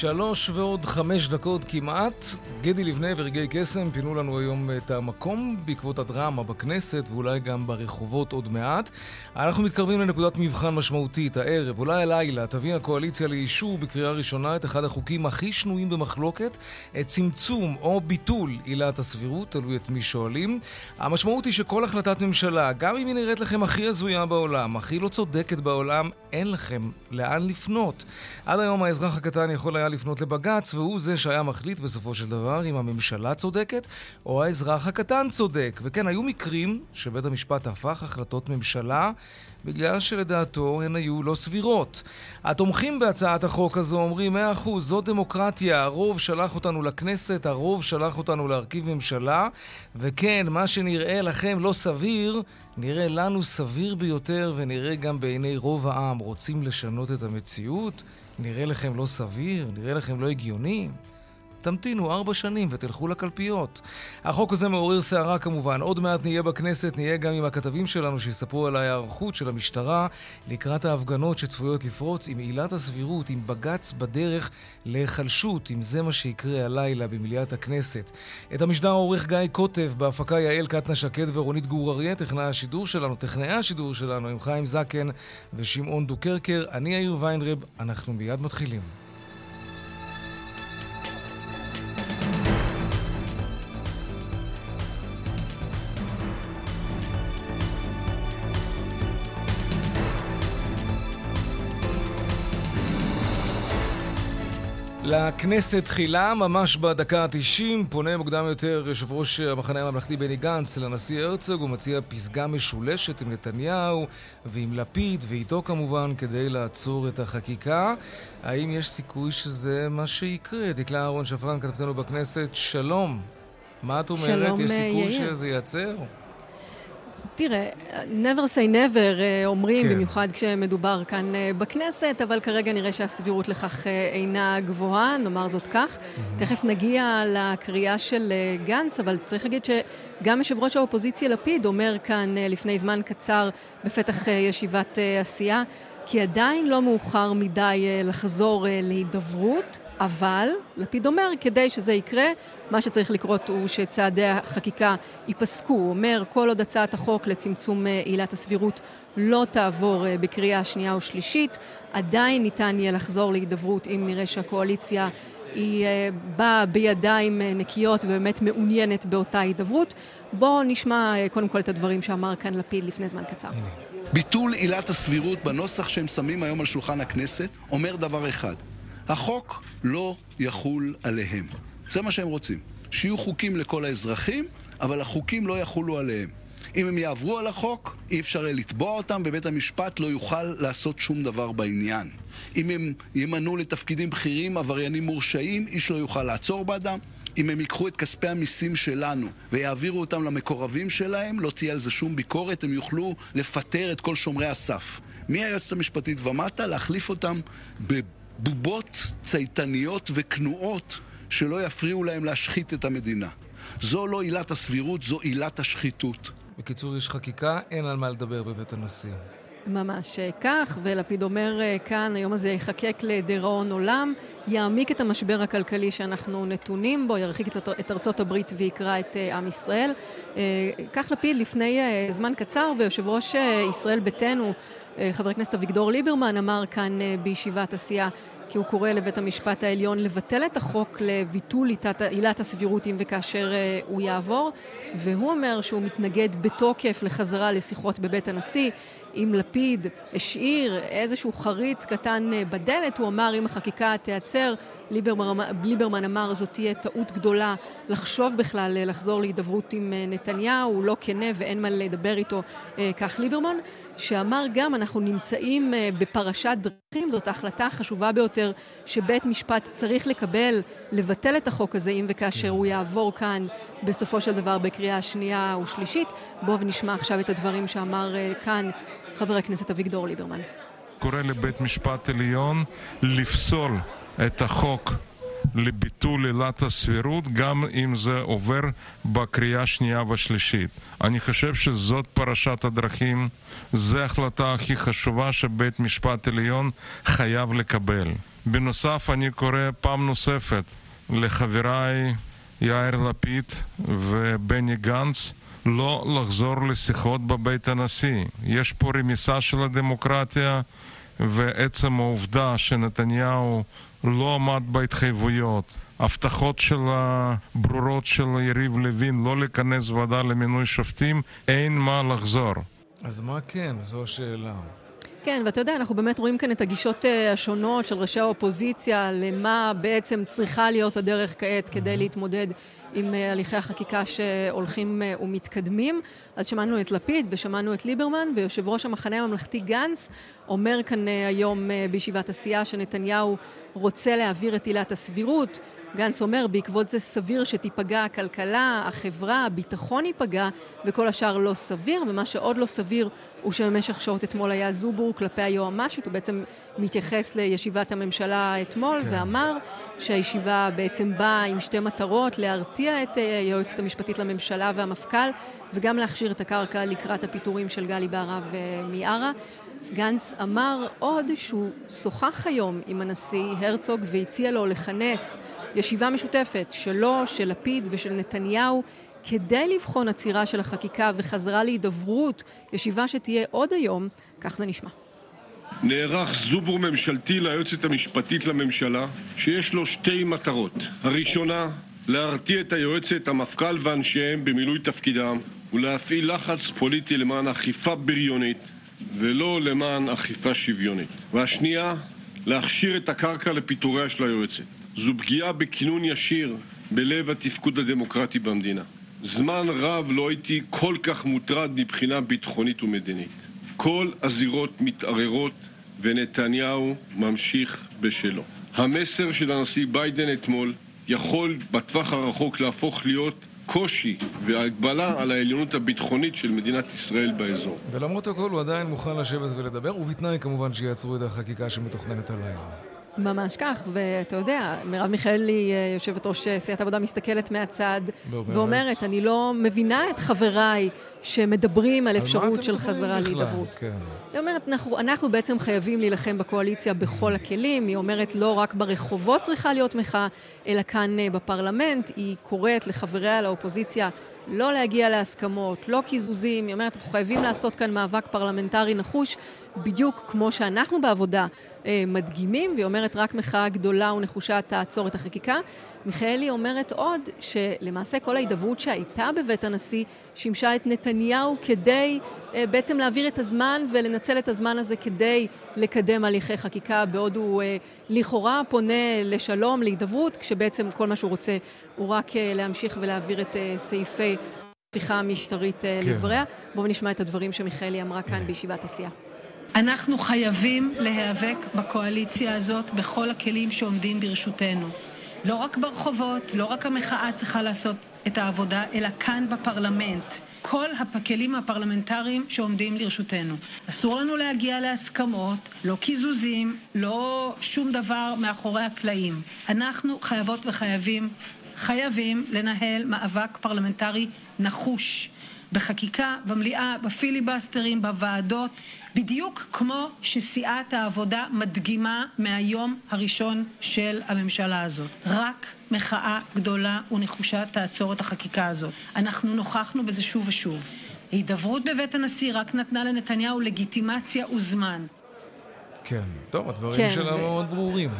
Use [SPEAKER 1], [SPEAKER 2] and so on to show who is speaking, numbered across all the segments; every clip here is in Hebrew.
[SPEAKER 1] שלוש ועוד חמש דקות כמעט. גדי לבנה ורגעי קסם פינו לנו היום את המקום בעקבות הדרמה בכנסת ואולי גם ברחובות עוד מעט. אנחנו מתקרבים לנקודת מבחן משמעותית. הערב, אולי הלילה, תביא הקואליציה לאישור בקריאה ראשונה את אחד החוקים הכי שנויים במחלוקת, את צמצום או ביטול עילת הסבירות, תלוי את מי שואלים. המשמעות היא שכל החלטת ממשלה, גם אם היא נראית לכם הכי הזויה בעולם, הכי לא צודקת בעולם, אין לכם לאן לפנות. עד היום האזרח הקטן יכול היה לפנות לבג"ץ, והוא זה שהיה מחליט בסופו של דבר אם הממשלה צודקת או האזרח הקטן צודק. וכן, היו מקרים שבית המשפט הפך החלטות ממשלה בגלל שלדעתו הן היו לא סבירות. התומכים בהצעת החוק הזו אומרים, מאה אחוז, זו דמוקרטיה, הרוב שלח אותנו לכנסת, הרוב שלח אותנו להרכיב ממשלה, וכן, מה שנראה לכם לא סביר, נראה לנו סביר ביותר ונראה גם בעיני רוב העם. רוצים לשנות את המציאות? נראה לכם לא סביר? נראה לכם לא הגיוני? תמתינו ארבע שנים ותלכו לקלפיות. החוק הזה מעורר סערה כמובן. עוד מעט נהיה בכנסת, נהיה גם עם הכתבים שלנו שיספרו על ההיערכות של המשטרה לקראת ההפגנות שצפויות לפרוץ עם עילת הסבירות, עם בג"ץ בדרך להיחלשות, אם זה מה שיקרה הלילה במליאת הכנסת. את המשדר עורך גיא קוטב, בהפקה יעל קטנה שקד ורונית גור אריה, טכנאי השידור שלנו, טכנאי השידור שלנו עם חיים זקן ושמעון דוקרקר. אני יאיר ויינרב, אנחנו מיד מתחילים. לכנסת תחילה, ממש בדקה ה-90, פונה מוקדם יותר יושב ראש המחנה הממלכתי בני גנץ לנשיא הרצוג, הוא מציע פסגה משולשת עם נתניהו ועם לפיד ואיתו כמובן כדי לעצור את החקיקה. האם יש סיכוי שזה מה שיקרה? דקלה אהרון שפרן, כתבתנו בכנסת, שלום. מה את אומרת?
[SPEAKER 2] שלום,
[SPEAKER 1] יש סיכוי
[SPEAKER 2] יאיר.
[SPEAKER 1] שזה ייעצר?
[SPEAKER 2] תראה, never say never אה, אומרים,
[SPEAKER 1] כן.
[SPEAKER 2] במיוחד כשמדובר כאן אה, בכנסת, אבל כרגע נראה שהסבירות לכך אה, אינה גבוהה, נאמר זאת כך. תכף נגיע לקריאה של גנץ, אבל צריך להגיד שגם יושב ראש האופוזיציה לפיד אומר כאן לפני זמן קצר בפתח ישיבת עשייה, כי עדיין לא מאוחר מדי לחזור להידברות. אבל, לפיד אומר, כדי שזה יקרה, מה שצריך לקרות הוא שצעדי החקיקה ייפסקו. הוא אומר, כל עוד הצעת החוק לצמצום אה, עילת הסבירות לא תעבור אה, בקריאה שנייה ושלישית, עדיין ניתן יהיה לחזור להידברות אם נראה שהקואליציה היא אה, באה בידיים נקיות ובאמת מעוניינת באותה הידברות. בואו נשמע קודם כל את הדברים שאמר כאן לפיד לפני זמן קצר.
[SPEAKER 3] ביטול עילת הסבירות בנוסח שהם שמים היום על שולחן הכנסת אומר דבר אחד: החוק לא יחול עליהם. זה מה שהם רוצים. שיהיו חוקים לכל האזרחים, אבל החוקים לא יחולו עליהם. אם הם יעברו על החוק, אי אפשר יהיה לתבוע אותם, ובית המשפט לא יוכל לעשות שום דבר בעניין. אם הם ימנו לתפקידים בכירים עבריינים מורשעים, איש לא יוכל לעצור בעדם. אם הם ייקחו את כספי המיסים שלנו ויעבירו אותם למקורבים שלהם, לא תהיה על זה שום ביקורת, הם יוכלו לפטר את כל שומרי הסף. מהיועצת המשפטית ומטה, להחליף אותם בבובות צייתניות וכנועות שלא יפריעו להם להשחית את המדינה. זו לא עילת הסבירות, זו עילת השחיתות.
[SPEAKER 1] בקיצור, יש חקיקה, אין על מה לדבר בבית הנשיא.
[SPEAKER 2] ממש אה, כך, ולפיד אומר אה, כאן, היום הזה יחקק לדיראון עולם, יעמיק את המשבר הכלכלי שאנחנו נתונים בו, ירחיק את, ארצות הברית ויקרע את אה, עם ישראל. כך לפיד לפני זמן קצר, ויושב ראש ישראל ביתנו, חבר הכנסת אביגדור ליברמן, אמר כאן בישיבת עשייה כי הוא קורא לבית המשפט העליון לבטל את החוק לביטול עילת- הסבירות אם וכאשר אה, הוא יעבור, והוא אומר שהוא מתנגד בתוקף לחזרה לשיחות בבית הנשיא. אם לפיד השאיר איזשהו חריץ קטן אה, בדלת, הוא אמר אם החקיקה תיעצר, ליברמן, ליברמן אמר זאת תהיה טעות גדולה לחשוב בכלל אה, לחזור להידברות עם נתניהו, הוא לא כנה ואין מה לדבר איתו, כך ליברמן. שאמר גם, אנחנו נמצאים בפרשת דרכים, זאת ההחלטה החשובה ביותר שבית משפט צריך לקבל, לבטל את החוק הזה אם וכאשר הוא יעבור כאן בסופו של דבר בקריאה שנייה ושלישית. בואו ונשמע עכשיו את הדברים שאמר כאן חבר הכנסת אביגדור ליברמן.
[SPEAKER 4] קורא לבית משפט עליון לפסול את החוק לביטול עילת הסבירות, גם אם זה עובר בקריאה שנייה ושלישית. אני חושב שזאת פרשת הדרכים, זו ההחלטה הכי חשובה שבית משפט עליון חייב לקבל. בנוסף, אני קורא פעם נוספת לחבריי יאיר לפיד ובני גנץ לא לחזור לשיחות בבית הנשיא. יש פה רמיסה של הדמוקרטיה, ועצם העובדה שנתניהו לא עמד בהתחייבויות, הבטחות של הברורות של יריב לוין לא לכנס ועדה למינוי שופטים, אין מה לחזור.
[SPEAKER 1] אז מה כן? זו השאלה.
[SPEAKER 2] כן, ואתה יודע, אנחנו באמת רואים כאן את הגישות אה, השונות של ראשי האופוזיציה למה בעצם צריכה להיות הדרך כעת כדי להתמודד עם אה, הליכי החקיקה שהולכים אה, ומתקדמים. אז שמענו את לפיד ושמענו את ליברמן, ויושב ראש המחנה הממלכתי גנץ אומר כאן היום בישיבת הסיעה שנתניהו רוצה להעביר את עילת הסבירות. גנץ אומר, בעקבות זה סביר שתיפגע הכלכלה, החברה, הביטחון ייפגע, וכל השאר לא סביר, ומה שעוד לא סביר הוא שבמשך שעות אתמול היה זובור כלפי היועמ"שית, הוא בעצם מתייחס לישיבת הממשלה אתמול, כן. ואמר שהישיבה בעצם באה עם שתי מטרות, להרתיע את אה, היועצת המשפטית לממשלה והמפכ"ל, וגם להכשיר את הקרקע לקראת הפיטורים של גלי בהרב ומיארה. גנץ אמר עוד שהוא שוחח היום עם הנשיא הרצוג והציע לו לכנס ישיבה משותפת שלו, של לפיד ושל נתניהו כדי לבחון עצירה של החקיקה וחזרה להידברות, ישיבה שתהיה עוד היום, כך זה נשמע.
[SPEAKER 5] נערך זובור ממשלתי ליועצת המשפטית לממשלה שיש לו שתי מטרות. הראשונה, להרתיע את היועצת, המפכ"ל ואנשיהם במילוי תפקידם ולהפעיל לחץ פוליטי למען אכיפה בריונית ולא למען אכיפה שוויונית. והשנייה, להכשיר את הקרקע לפיטוריה של היועצת. זו פגיעה בכינון ישיר בלב התפקוד הדמוקרטי במדינה. זמן רב לא הייתי כל כך מוטרד מבחינה ביטחונית ומדינית. כל הזירות מתערערות ונתניהו ממשיך בשלו. המסר של הנשיא ביידן אתמול יכול בטווח הרחוק להפוך להיות קושי והגבלה על העליונות הביטחונית של מדינת ישראל באזור.
[SPEAKER 1] ולמרות הכל הוא עדיין מוכן לשבת ולדבר, ובתנאי כמובן שיעצרו את החקיקה שמתוכננת הלילה.
[SPEAKER 2] ממש כך, ואתה יודע, מרב מיכאלי, אה, יושבת ראש אה, סיעת עבודה, מסתכלת מהצד ואומרת, אני לא מבינה את חבריי שמדברים על אפשרות של חזרה להידברות. כן. היא אומרת, אנחנו, אנחנו בעצם חייבים להילחם בקואליציה בכל הכלים. היא אומרת, לא רק ברחובות צריכה להיות מחאה, אלא כאן אה, בפרלמנט. היא קוראת לחבריה לאופוזיציה לא להגיע להסכמות, לא קיזוזים. היא אומרת, אנחנו חייבים לעשות כאן מאבק פרלמנטרי נחוש, בדיוק כמו שאנחנו בעבודה מדגימים, והיא אומרת, רק מחאה גדולה ונחושה תעצור את החקיקה. מיכאלי אומרת עוד שלמעשה כל ההידברות שהייתה בבית הנשיא שימשה את נתניהו כדי אה, בעצם להעביר את הזמן ולנצל את הזמן הזה כדי לקדם הליכי חקיקה, בעוד הוא אה, לכאורה פונה לשלום, להידברות, כשבעצם כל מה שהוא רוצה הוא רק אה, להמשיך ולהעביר את סעיפי ההפיכה המשטרית כן. לדבריה. בואו נשמע את הדברים שמיכאלי אמרה כאן בישיבת הסיעה.
[SPEAKER 6] אנחנו חייבים להיאבק בקואליציה הזאת בכל הכלים שעומדים ברשותנו. לא רק ברחובות, לא רק המחאה צריכה לעשות את העבודה, אלא כאן בפרלמנט. כל הכלים הפרלמנטריים שעומדים לרשותנו. אסור לנו להגיע להסכמות, לא קיזוזים, לא שום דבר מאחורי הקלעים. אנחנו חייבות וחייבים, חייבים לנהל מאבק פרלמנטרי נחוש. בחקיקה, במליאה, בפיליבסטרים, בוועדות, בדיוק כמו שסיעת העבודה מדגימה מהיום הראשון של הממשלה הזאת. רק מחאה גדולה ונחושה תעצור את החקיקה הזאת. אנחנו נוכחנו בזה שוב ושוב. הידברות בבית הנשיא רק נתנה לנתניהו לגיטימציה וזמן.
[SPEAKER 1] כן, טוב, הדברים כן, שלנו ו... מאוד ברורים.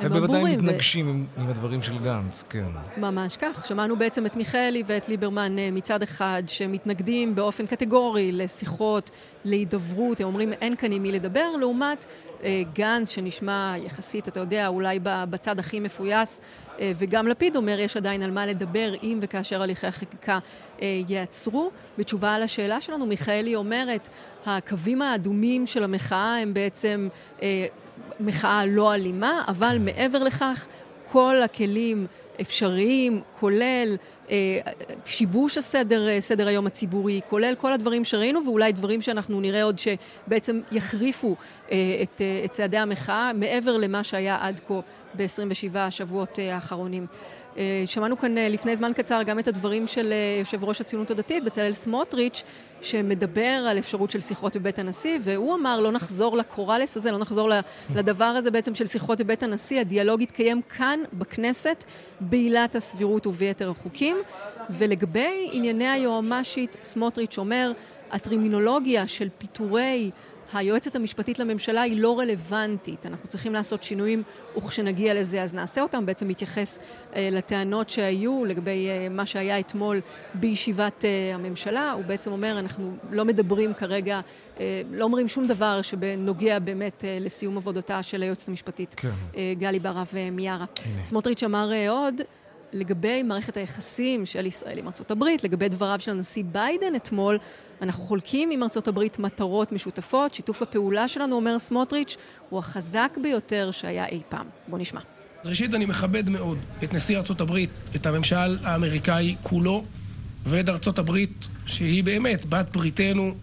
[SPEAKER 2] הם
[SPEAKER 1] בוודאי מתנגשים עם, עם הדברים של גנץ, כן.
[SPEAKER 2] ממש כך. שמענו בעצם את מיכאלי ואת ליברמן אה, מצד אחד, שמתנגדים באופן קטגורי לשיחות, להידברות, הם אומרים אין כאן עם מי לדבר, לעומת אה, גנץ, שנשמע יחסית, אתה יודע, אולי בצד הכי מפויס, אה, וגם לפיד אומר, יש עדיין על מה לדבר אם וכאשר הליכי החקיקה אה, ייעצרו. בתשובה על השאלה שלנו, מיכאלי אומרת, הקווים האדומים של המחאה הם בעצם אה, מחאה לא אלימה, אבל מעבר לכך, כל הכלים אפשריים, כולל אה, שיבוש הסדר, אה, סדר היום הציבורי, כולל כל הדברים שראינו, ואולי דברים שאנחנו נראה עוד שבעצם יחריפו אה, את, אה, את צעדי המחאה, מעבר למה שהיה עד כה ב-27 השבועות אה, האחרונים. אה, שמענו כאן אה, לפני זמן קצר גם את הדברים של יושב ראש הציונות הדתית, בצלאל סמוטריץ', שמדבר על אפשרות של שיחות בבית הנשיא, והוא אמר לא נחזור לקוראלס הזה, לא נחזור לדבר הזה בעצם של שיחות בבית הנשיא, הדיאלוג יתקיים כאן בכנסת, בעילת הסבירות וביתר החוקים. ולגבי ענייני היועמ"שית, סמוטריץ' אומר, הטרמינולוגיה של פיטורי היועצת המשפטית לממשלה היא לא רלוונטית. אנחנו צריכים לעשות שינויים, וכשנגיע לזה אז נעשה אותם. בעצם מתייחס אה, לטענות שהיו לגבי אה, מה שהיה אתמול בישיבת אה, הממשלה. הוא בעצם אומר, אנחנו לא מדברים כרגע, אה, לא אומרים שום דבר שנוגע באמת אה, לסיום עבודתה של היועצת המשפטית
[SPEAKER 1] כן.
[SPEAKER 2] אה, גלי בהרב אה, מיארה. סמוטריץ' אמר אה, עוד, לגבי מערכת היחסים של ישראל עם ארצות הברית, לגבי דבריו של הנשיא ביידן אתמול, אנחנו חולקים עם ארצות הברית מטרות משותפות. שיתוף הפעולה שלנו, אומר סמוטריץ', הוא החזק ביותר שהיה אי פעם. בוא נשמע.
[SPEAKER 7] ראשית, אני מכבד מאוד את נשיא ארצות הברית, את הממשל האמריקאי כולו, ואת ארצות הברית, שהיא באמת בת בריתנו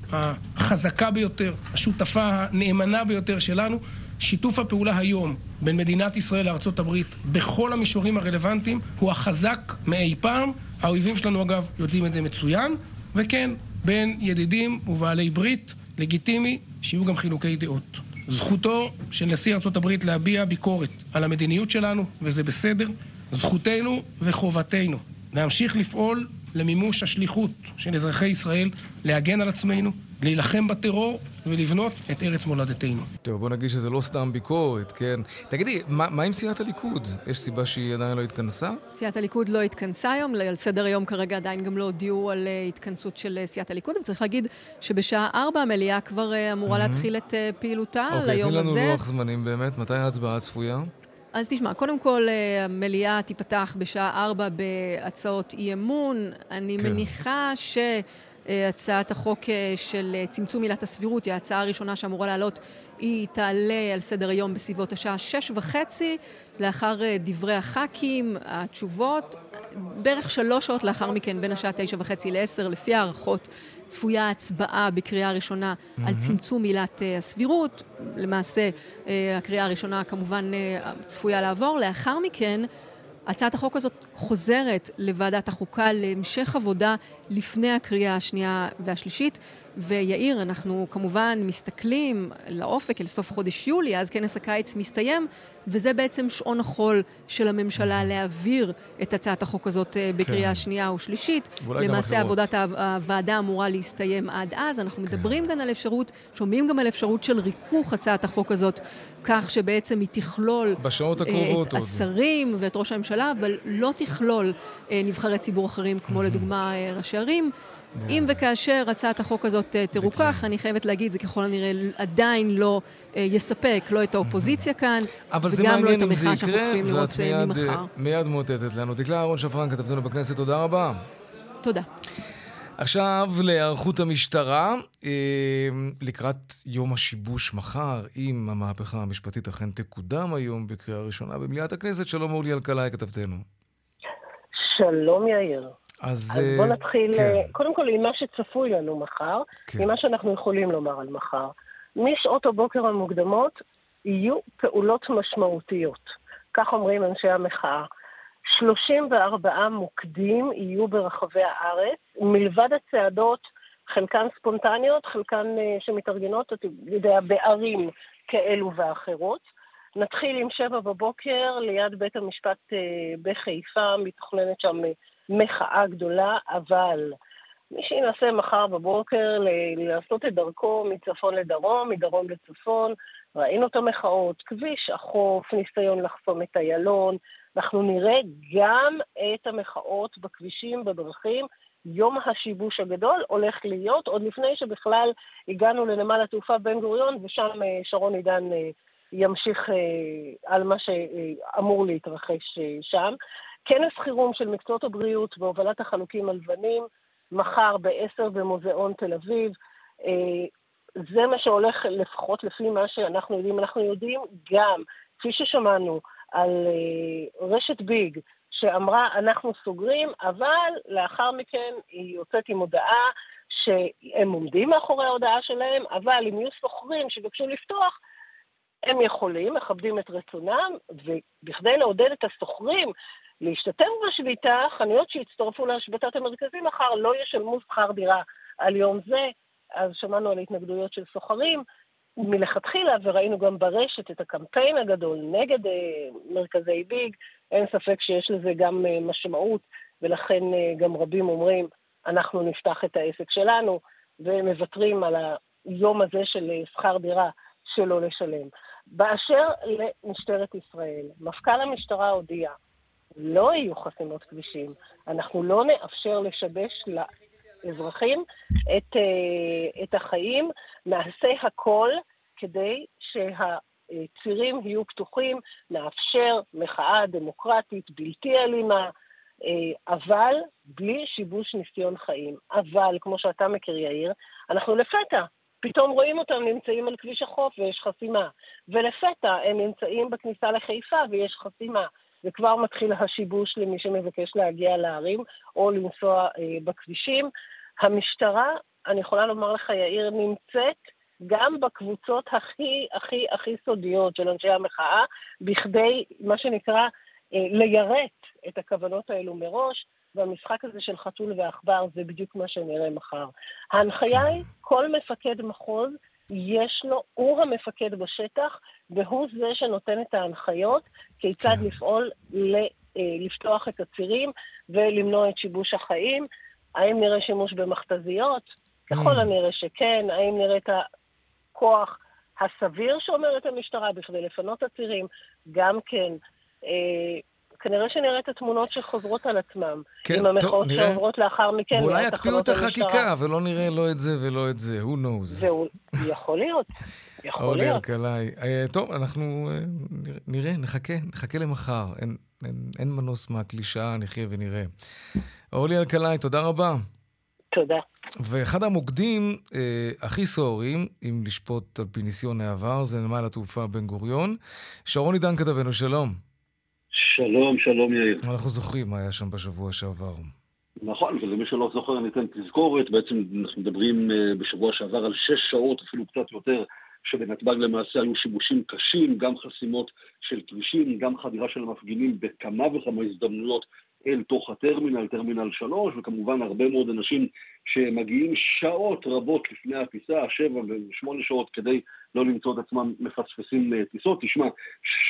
[SPEAKER 7] החזקה ביותר, השותפה הנאמנה ביותר שלנו. שיתוף הפעולה היום בין מדינת ישראל לארצות הברית בכל המישורים הרלוונטיים הוא החזק מאי פעם. האויבים שלנו אגב יודעים את זה מצוין, וכן, בין ידידים ובעלי ברית לגיטימי שיהיו גם חילוקי דעות. זכותו של נשיא ארצות הברית להביע ביקורת על המדיניות שלנו, וזה בסדר. זכותנו וחובתנו להמשיך לפעול למימוש השליחות של אזרחי ישראל להגן על עצמנו, להילחם בטרור ולבנות את ארץ מולדתנו.
[SPEAKER 1] טוב, בוא נגיד שזה לא סתם ביקורת, כן? תגידי, מה, מה עם סיעת הליכוד? יש סיבה שהיא עדיין לא התכנסה?
[SPEAKER 2] סיעת הליכוד לא התכנסה היום, על סדר היום כרגע עדיין גם לא הודיעו על uh, התכנסות של uh, סיעת הליכוד, וצריך להגיד שבשעה ארבע המליאה כבר uh, אמורה להתחיל את פעילותה
[SPEAKER 1] אוקיי,
[SPEAKER 2] ליום
[SPEAKER 1] תני לנו
[SPEAKER 2] הזה.
[SPEAKER 1] לוח זמנים באמת, מתי ההצבעה הצפויה?
[SPEAKER 2] אז תשמע, קודם כל אה, המליאה תיפתח בשעה ארבע בהצעות אי אמון. אני
[SPEAKER 1] כן.
[SPEAKER 2] מניחה שהצעת החוק אה, של אה, צמצום עילת הסבירות, היא ההצעה הראשונה שאמורה לעלות, היא תעלה על סדר היום בסביבות השעה שש וחצי, לאחר אה, דברי הח"כים, התשובות. בערך שלוש שעות לאחר מכן, בין השעה תשע וחצי לעשר, לפי הערכות, צפויה הצבעה בקריאה ראשונה על צמצום עילת אה, הסבירות. למעשה, אה, הקריאה הראשונה כמובן אה, צפויה לעבור. לאחר מכן, הצעת החוק הזאת חוזרת לוועדת החוקה להמשך עבודה לפני הקריאה השנייה והשלישית. ויאיר, אנחנו כמובן מסתכלים לאופק, אל סוף חודש יולי, אז כנס הקיץ מסתיים, וזה בעצם שעון החול של הממשלה להעביר את הצעת החוק הזאת אה, בקריאה
[SPEAKER 1] כן.
[SPEAKER 2] שנייה ושלישית. למעשה. עבודת הוועדה אמורה להסתיים עד אז. אנחנו מדברים גם על אפשרות, שומעים גם על אפשרות של ריכוך הצעת החוק הזאת, כך שבעצם היא תכלול
[SPEAKER 1] בשעות
[SPEAKER 2] אה,
[SPEAKER 1] הקרובות
[SPEAKER 2] את
[SPEAKER 1] עוד.
[SPEAKER 2] השרים ואת ראש הממשלה, אבל לא תכלול אה, נבחרי ציבור אחרים, כמו לדוגמה אה, ראשי ערים. אם וכאשר הצעת החוק הזאת אה, תרוכך, אני חייבת להגיד, זה ככל הנראה עדיין לא אה, יספק, לא את האופוזיציה כאן,
[SPEAKER 1] אבל זה
[SPEAKER 2] וגם לא
[SPEAKER 1] מעניין
[SPEAKER 2] את
[SPEAKER 1] אם זה
[SPEAKER 2] המחאה שאנחנו
[SPEAKER 1] יקרה,
[SPEAKER 2] צפויים לראות
[SPEAKER 1] ואת
[SPEAKER 2] אה,
[SPEAKER 1] מיד, אה,
[SPEAKER 2] ממחר.
[SPEAKER 1] מיד מאותתת לנו. דקלה אהרון שפרן, כתבתנו בכנסת, תודה רבה.
[SPEAKER 2] תודה.
[SPEAKER 1] עכשיו להיערכות המשטרה לקראת יום השיבוש מחר, אם המהפכה המשפטית אכן תקודם היום בקריאה ראשונה במליאת הכנסת. שלום אורלי אלקלעי, כתבתנו.
[SPEAKER 8] שלום יאיר.
[SPEAKER 1] אז,
[SPEAKER 8] אז
[SPEAKER 1] אה,
[SPEAKER 8] בוא נתחיל,
[SPEAKER 1] כן,
[SPEAKER 8] אה, קודם כל עם מה שצפוי לנו מחר,
[SPEAKER 1] כן.
[SPEAKER 8] ממה שאנחנו יכולים לומר על מחר. משעות הבוקר המוקדמות יהיו פעולות משמעותיות. כך אומרים אנשי המחאה. 34 מוקדים יהיו ברחבי הארץ, מלבד הצעדות, חלקן ספונטניות, חלקן אה, שמתארגנות, אתה יודע, בערים כאלו ואחרות. נתחיל עם שבע בבוקר ליד בית המשפט אה, בחיפה, מתוכננת שם אה, מחאה גדולה, אבל מי שינסה מחר בבוקר לעשות את דרכו מצפון לדרום, מדרום לצפון, ראינו את המחאות, כביש החוף, ניסיון לחסום את איילון, אנחנו נראה גם את המחאות בכבישים, בדרכים. יום השיבוש הגדול הולך להיות, עוד לפני שבכלל הגענו לנמל התעופה בן גוריון, ושם אה, שרון עידן אה, ימשיך אה, על מה שאמור להתרחש שם. כנס חירום של מקצועות הבריאות בהובלת החלוקים הלבנים, מחר ב-10 במוזיאון תל אביב. זה מה שהולך, לפחות לפי מה שאנחנו יודעים. אנחנו יודעים גם, כפי ששמענו, על רשת ביג, שאמרה, אנחנו סוגרים, אבל לאחר מכן היא יוצאת עם הודעה שהם עומדים מאחורי ההודעה שלהם, אבל אם יהיו סוחרים שביקשו לפתוח, הם יכולים, מכבדים את רצונם, ובכדי לעודד את הסוחרים להשתתף בשביתה, חנויות שהצטרפו להשבתת המרכזים מחר לא ישלמו שכר דירה על יום זה. אז שמענו על התנגדויות של סוחרים. מלכתחילה, וראינו גם ברשת את הקמפיין הגדול נגד אה, מרכזי ביג, אין ספק שיש לזה גם אה, משמעות, ולכן אה, גם רבים אומרים, אנחנו נפתח את העסק שלנו, ומוותרים על היום הזה של שכר דירה שלא לשלם. באשר למשטרת ישראל, מפכ"ל המשטרה הודיע, לא יהיו חסימות כבישים, אנחנו לא נאפשר לשבש לאזרחים את, את החיים, נעשה הכל כדי שה... צירים יהיו פתוחים, נאפשר מחאה דמוקרטית בלתי אלימה, אה, אבל בלי שיבוש ניסיון חיים. אבל, כמו שאתה מכיר, יאיר, אנחנו לפתע. פתאום רואים אותם נמצאים על כביש החוף ויש חסימה. ולפתע הם נמצאים בכניסה לחיפה ויש חסימה. וכבר מתחיל השיבוש למי שמבקש להגיע לערים או לנסוע אה, בכבישים. המשטרה, אני יכולה לומר לך, יאיר, נמצאת גם בקבוצות הכי הכי הכי סודיות של אנשי המחאה, בכדי, מה שנקרא, אה, ליירט את הכוונות האלו מראש, והמשחק הזה של חתול ועכבר זה בדיוק מה שנראה מחר. ההנחיה היא, כל מפקד מחוז, יש לו, הוא המפקד בשטח, והוא זה שנותן את ההנחיות כיצד כן. לפעול, אה, לפתוח את הצירים ולמנוע את שיבוש החיים. האם נראה שימוש במכתזיות? ככל mm. הנראה שכן. האם נראה את הכוח הסביר שאומרת המשטרה בכדי לפנות עצירים, גם כן. אה, כנראה שנראה את התמונות שחוזרות על עצמם. כן, עם המחאות שעוברות לאחר מכן.
[SPEAKER 1] ואולי יקפיאו את החקיקה, ולא נראה לא את זה ולא את זה, who knows.
[SPEAKER 8] והוא יכול להיות, יכול להיות.
[SPEAKER 1] אורלי אלקלעי. אה, טוב, אנחנו אה, נראה, נחכה, נחכה למחר. אין, אין, אין מנוס מהקלישאה, נחיה ונראה. אורלי אלקלעי, תודה רבה.
[SPEAKER 8] תודה.
[SPEAKER 1] ואחד המוקדים אה, הכי סוערים, אם לשפוט על פי ניסיון העבר, זה נמל התעופה בן גוריון. שרון עידן כתבנו, שלום.
[SPEAKER 9] שלום, שלום יאיר.
[SPEAKER 1] אנחנו זוכרים מה היה שם בשבוע שעבר.
[SPEAKER 9] נכון, ולמי שלא זוכר אני אתן תזכורת, בעצם אנחנו מדברים אה, בשבוע שעבר על שש שעות, אפילו קצת יותר, שבנתב"ג למעשה היו שיבושים קשים, גם חסימות של כבישים, גם חדירה של המפגינים בכמה וכמה הזדמנויות אל תוך הטרמינל, טרמינל 3, וכמובן הרבה מאוד אנשים שמגיעים שעות רבות לפני הטיסה, שבע ושמונה שעות, כדי לא למצוא את עצמם מפספסים אה, טיסות. תשמע,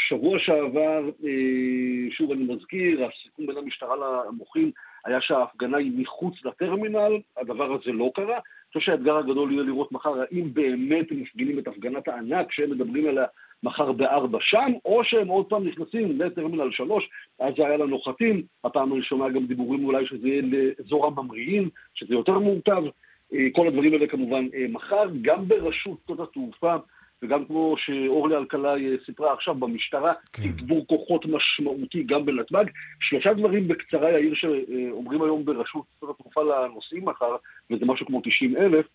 [SPEAKER 9] שבוע שעבר, אה, שוב אני מזכיר, הסיכום בין המשטרה למוחים היה שההפגנה היא מחוץ לטרמינל, הדבר הזה לא קרה. אני חושב שהאתגר הגדול יהיה לראות מחר האם באמת הם מפגינים את הפגנת הענק שהם מדברים עליה מחר בארבע שם, או שהם עוד פעם נכנסים לטרמינל שלוש, אז זה היה לנו חתים, הפעם שומע גם דיבורים אולי שזה יהיה לאזור הממריאים, שזה יותר מורכב, אה, כל הדברים האלה כמובן אה, מחר, גם ברשות שדות התעופה, וגם כמו שאורלי אלקלעי אה, סיפרה עכשיו במשטרה, כן. תגבור כוחות משמעותי גם בנתב"ג. שלושה דברים בקצרה, יאיר, שאומרים היום ברשות שדות התעופה לנוסעים מחר, וזה משהו כמו 90 אלף,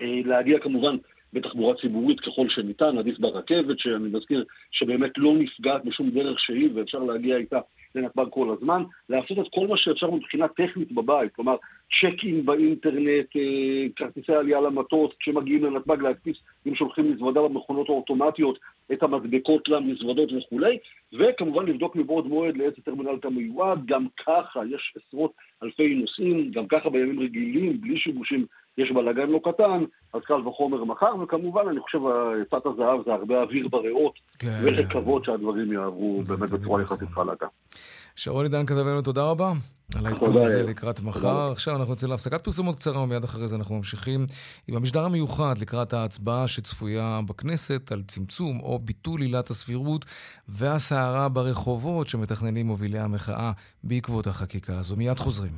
[SPEAKER 9] להגיע כמובן בתחבורה ציבורית ככל שניתן, עדיף ברכבת, שאני מזכיר שבאמת לא נפגעת בשום דרך שהיא ואפשר להגיע איתה לנתב"ג כל הזמן, לעשות את כל מה שאפשר מבחינה טכנית בבית, כלומר צ'ק אין באינטרנט, אה, כרטיסי עלייה למטוס, כשמגיעים לנתב"ג להדפיס, אם שולחים מזוודה במכונות האוטומטיות, את המדבקות למזוודות וכולי, וכמובן לבדוק מבעוד מועד לאיזה טרמינל אתה מיועד, גם ככה יש עשרות אלפי נוסעים, גם ככה בימים רגילים, בלי שיבושים יש בלאגן לא קטן, אז קל וחומר מחר, וכמובן, אני חושב, עצת הזהב זה הרבה אוויר בריאות, כן. ולקוות שהדברים יעברו באמת בצורה יחסית חלקה.
[SPEAKER 1] שרון עידן כתבנו, תודה רבה. על העדכון הזה לקראת מחר. עכשיו אנחנו יוצאים להפסקת פרסומות קצרה, ומיד אחרי זה אנחנו ממשיכים עם המשדר המיוחד לקראת ההצבעה שצפויה בכנסת על צמצום או ביטול עילת הסבירות והסערה ברחובות שמתכננים מובילי המחאה בעקבות החקיקה הזו. מיד חוזרים.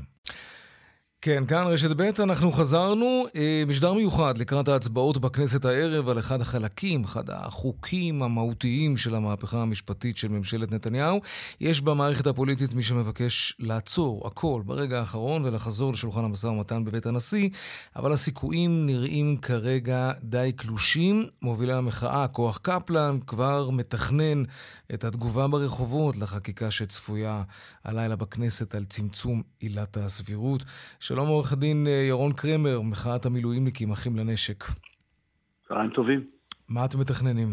[SPEAKER 1] כן, כאן רשת ב', אנחנו חזרנו. אה, משדר מיוחד לקראת ההצבעות בכנסת הערב על אחד החלקים, אחד החוקים המהותיים של המהפכה המשפטית של ממשלת נתניהו. יש במערכת הפוליטית מי שמבקש לעצור הכל ברגע האחרון ולחזור לשולחן המשא ומתן בבית הנשיא, אבל הסיכויים נראים כרגע די קלושים. מובילי המחאה, כוח קפלן, כבר מתכנן את התגובה ברחובות לחקיקה שצפויה הלילה בכנסת על צמצום עילת הסבירות. שלום עורך הדין אה, ירון קרמר, מחאת המילואימניקים, אחים לנשק.
[SPEAKER 10] צהריים טובים.
[SPEAKER 1] מה אתם מתכננים?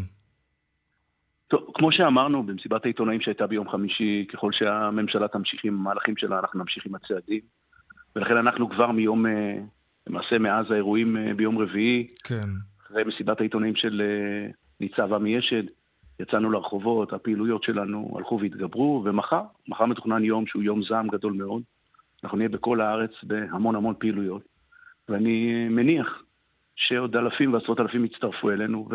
[SPEAKER 10] טוב, כמו שאמרנו במסיבת העיתונאים שהייתה ביום חמישי, ככל שהממשלה תמשיך עם המהלכים שלה, אנחנו נמשיך עם הצעדים. ולכן אנחנו כבר מיום, אה, למעשה מאז האירועים אה, ביום רביעי,
[SPEAKER 1] כן.
[SPEAKER 10] אחרי מסיבת העיתונאים של ניצב עמי אשד, יצאנו לרחובות, הפעילויות שלנו הלכו והתגברו, ומחר, מחר מתוכנן יום שהוא יום זעם גדול מאוד. אנחנו נהיה בכל הארץ בהמון המון פעילויות, ואני מניח שעוד אלפים ועשרות אלפים יצטרפו אלינו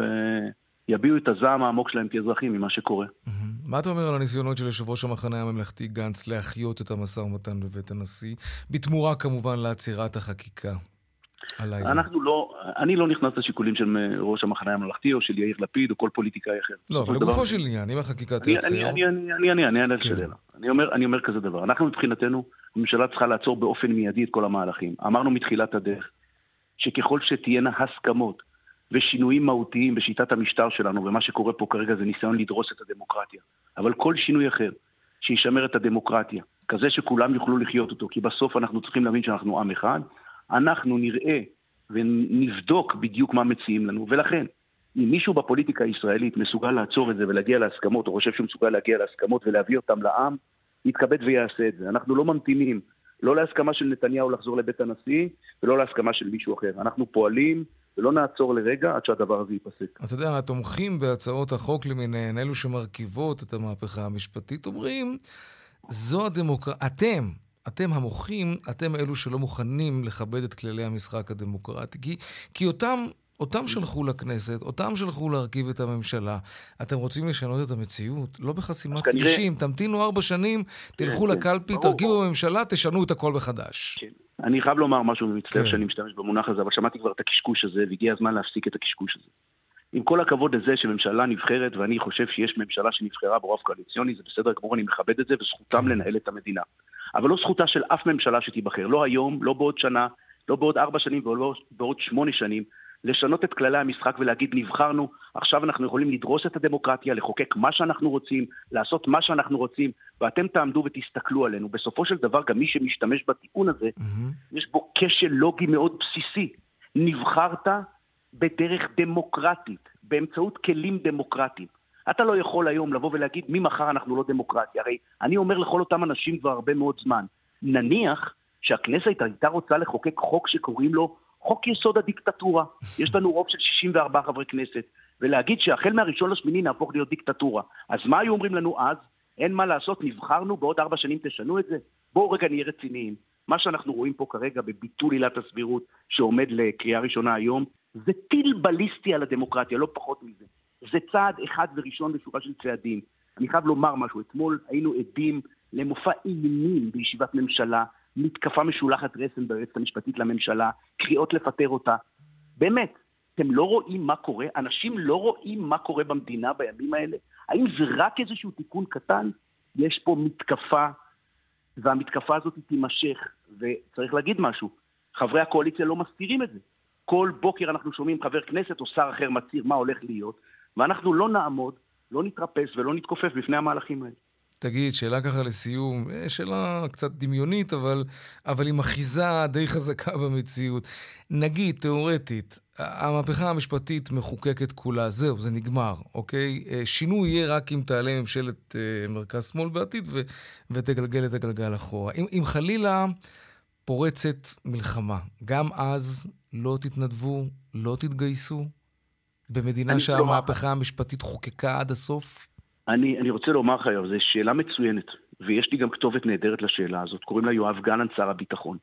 [SPEAKER 10] ויביעו את הזעם העמוק שלהם כאזרחים ממה שקורה.
[SPEAKER 1] מה אתה אומר על הניסיונות של יושב ראש המחנה הממלכתי גנץ להחיות את המשא ומתן בבית הנשיא, בתמורה כמובן לעצירת החקיקה?
[SPEAKER 10] הלילה. אנחנו לא, אני לא נכנס לשיקולים של ראש המחנה הממלכתי או של יאיר לפיד או כל פוליטיקאי אחר.
[SPEAKER 1] לא, אבל לגופו של עניין, אם החקיקה תייצר...
[SPEAKER 10] אני אענה, על שאלה. אני אומר כזה דבר, אנחנו מבחינתנו, הממשלה צריכה לעצור באופן מיידי את כל המהלכים. אמרנו מתחילת הדרך, שככל שתהיינה הסכמות ושינויים מהותיים בשיטת המשטר שלנו, ומה שקורה פה כרגע זה ניסיון לדרוס את הדמוקרטיה. אבל כל שינוי אחר שישמר את הדמוקרטיה, כזה שכולם יוכלו לחיות אותו, כי בסוף אנחנו צריכים להבין שאנחנו עם אחד, אנחנו נראה ונבדוק בדיוק מה מציעים לנו, ולכן, אם מישהו בפוליטיקה הישראלית מסוגל לעצור את זה ולהגיע להסכמות, או חושב שהוא מסוגל להגיע להסכמות ולהביא אותם לעם, יתכבד ויעשה את זה. אנחנו לא ממתינים, לא להסכמה של נתניהו לחזור לבית הנשיא, ולא להסכמה של מישהו אחר. אנחנו פועלים ולא נעצור לרגע עד שהדבר הזה ייפסק.
[SPEAKER 1] אתה יודע, התומכים בהצעות החוק למיניהן, אלו שמרכיבות את המהפכה המשפטית, אומרים, זו הדמוקרטיה, אתם, אתם המוחים, אתם אלו שלא מוכנים לכבד את כללי המשחק הדמוקרטי. כי, כי אותם, אותם שלחו לכנסת, אותם שלחו להרכיב את הממשלה. אתם רוצים לשנות את המציאות? לא בחסימת כבישים. תמתינו ארבע שנים, תלכו כן, לקלפי, כן. תרכיבו בממשלה, תשנו את הכל מחדש.
[SPEAKER 10] כן. אני חייב לומר משהו, ומצטער כן. שאני משתמש במונח הזה, אבל שמעתי כבר את הקשקוש הזה, והגיע הזמן להפסיק את הקשקוש הזה. עם כל הכבוד לזה שממשלה נבחרת, ואני חושב שיש ממשלה שנבחרה ברוב קואליציוני, זה בסדר גמור, אני מכבד את זה, וזכותם כן. לנהל את המדינה. אבל לא זכותה של אף ממשלה שתיבחר, לא היום, לא בעוד שנה, לא בעוד ארבע שנים ולא בעוד שמונה שנים, לשנות את כללי המשחק ולהגיד נבחרנו, עכשיו אנחנו יכולים לדרוס את הדמוקרטיה, לחוקק מה שאנחנו רוצים, לעשות מה שאנחנו רוצים, ואתם תעמדו ותסתכלו עלינו. בסופו של דבר, גם מי שמשתמש בטיעון הזה, mm-hmm. יש בו כשל לוגי מאוד בסיסי. נבחרת בדרך דמוקרטית, באמצעות כלים דמוקרטיים. אתה לא יכול היום לבוא ולהגיד, ממחר אנחנו לא דמוקרטיה. הרי אני אומר לכל אותם אנשים כבר הרבה מאוד זמן, נניח שהכנסת הייתה רוצה לחוקק חוק שקוראים לו חוק יסוד הדיקטטורה. יש לנו רוב של 64 חברי כנסת, ולהגיד שהחל מהראשון לשמיני נהפוך להיות דיקטטורה. אז מה היו אומרים לנו אז? אין מה לעשות, נבחרנו, בעוד ארבע שנים תשנו את זה? בואו רגע נהיה רציניים. מה שאנחנו רואים פה כרגע בביטול עילת הסבירות שעומד לקריאה ראשונה היום, זה טיל בליסטי על הדמוקרטיה, לא פחות מזה. זה צעד אחד וראשון בשורה של צעדים. אני חייב לומר משהו, אתמול היינו עדים למופע איומים בישיבת ממשלה, מתקפה משולחת רסן ביועצת המשפטית לממשלה, קריאות לפטר אותה. באמת, אתם לא רואים מה קורה? אנשים לא רואים מה קורה במדינה בימים האלה? האם זה רק איזשהו תיקון קטן? יש פה מתקפה, והמתקפה הזאת תימשך, וצריך להגיד משהו, חברי הקואליציה לא מסתירים את זה. כל בוקר אנחנו שומעים חבר כנסת או שר אחר מצהיר מה הולך להיות, ואנחנו לא נעמוד, לא נתרפס ולא נתכופף בפני המהלכים האלה.
[SPEAKER 1] תגיד, שאלה ככה לסיום, אה, שאלה קצת דמיונית, אבל, אבל עם אחיזה די חזקה במציאות. נגיד, תיאורטית, המהפכה המשפטית מחוקקת כולה, זהו, זה נגמר, אוקיי? אה, שינוי יהיה רק אם תעלה ממשלת אה, מרכז-שמאל בעתיד ו, ותגלגל את הגלגל אחורה. אם, אם חלילה פורצת מלחמה, גם אז לא תתנדבו, לא תתגייסו? במדינה שהמהפכה המשפטית חוקקה עד הסוף?
[SPEAKER 10] אני, אני רוצה לומר לך זו שאלה מצוינת. ויש לי גם כתובת נהדרת לשאלה הזאת, קוראים לה יואב גלנט, שר הביטחון.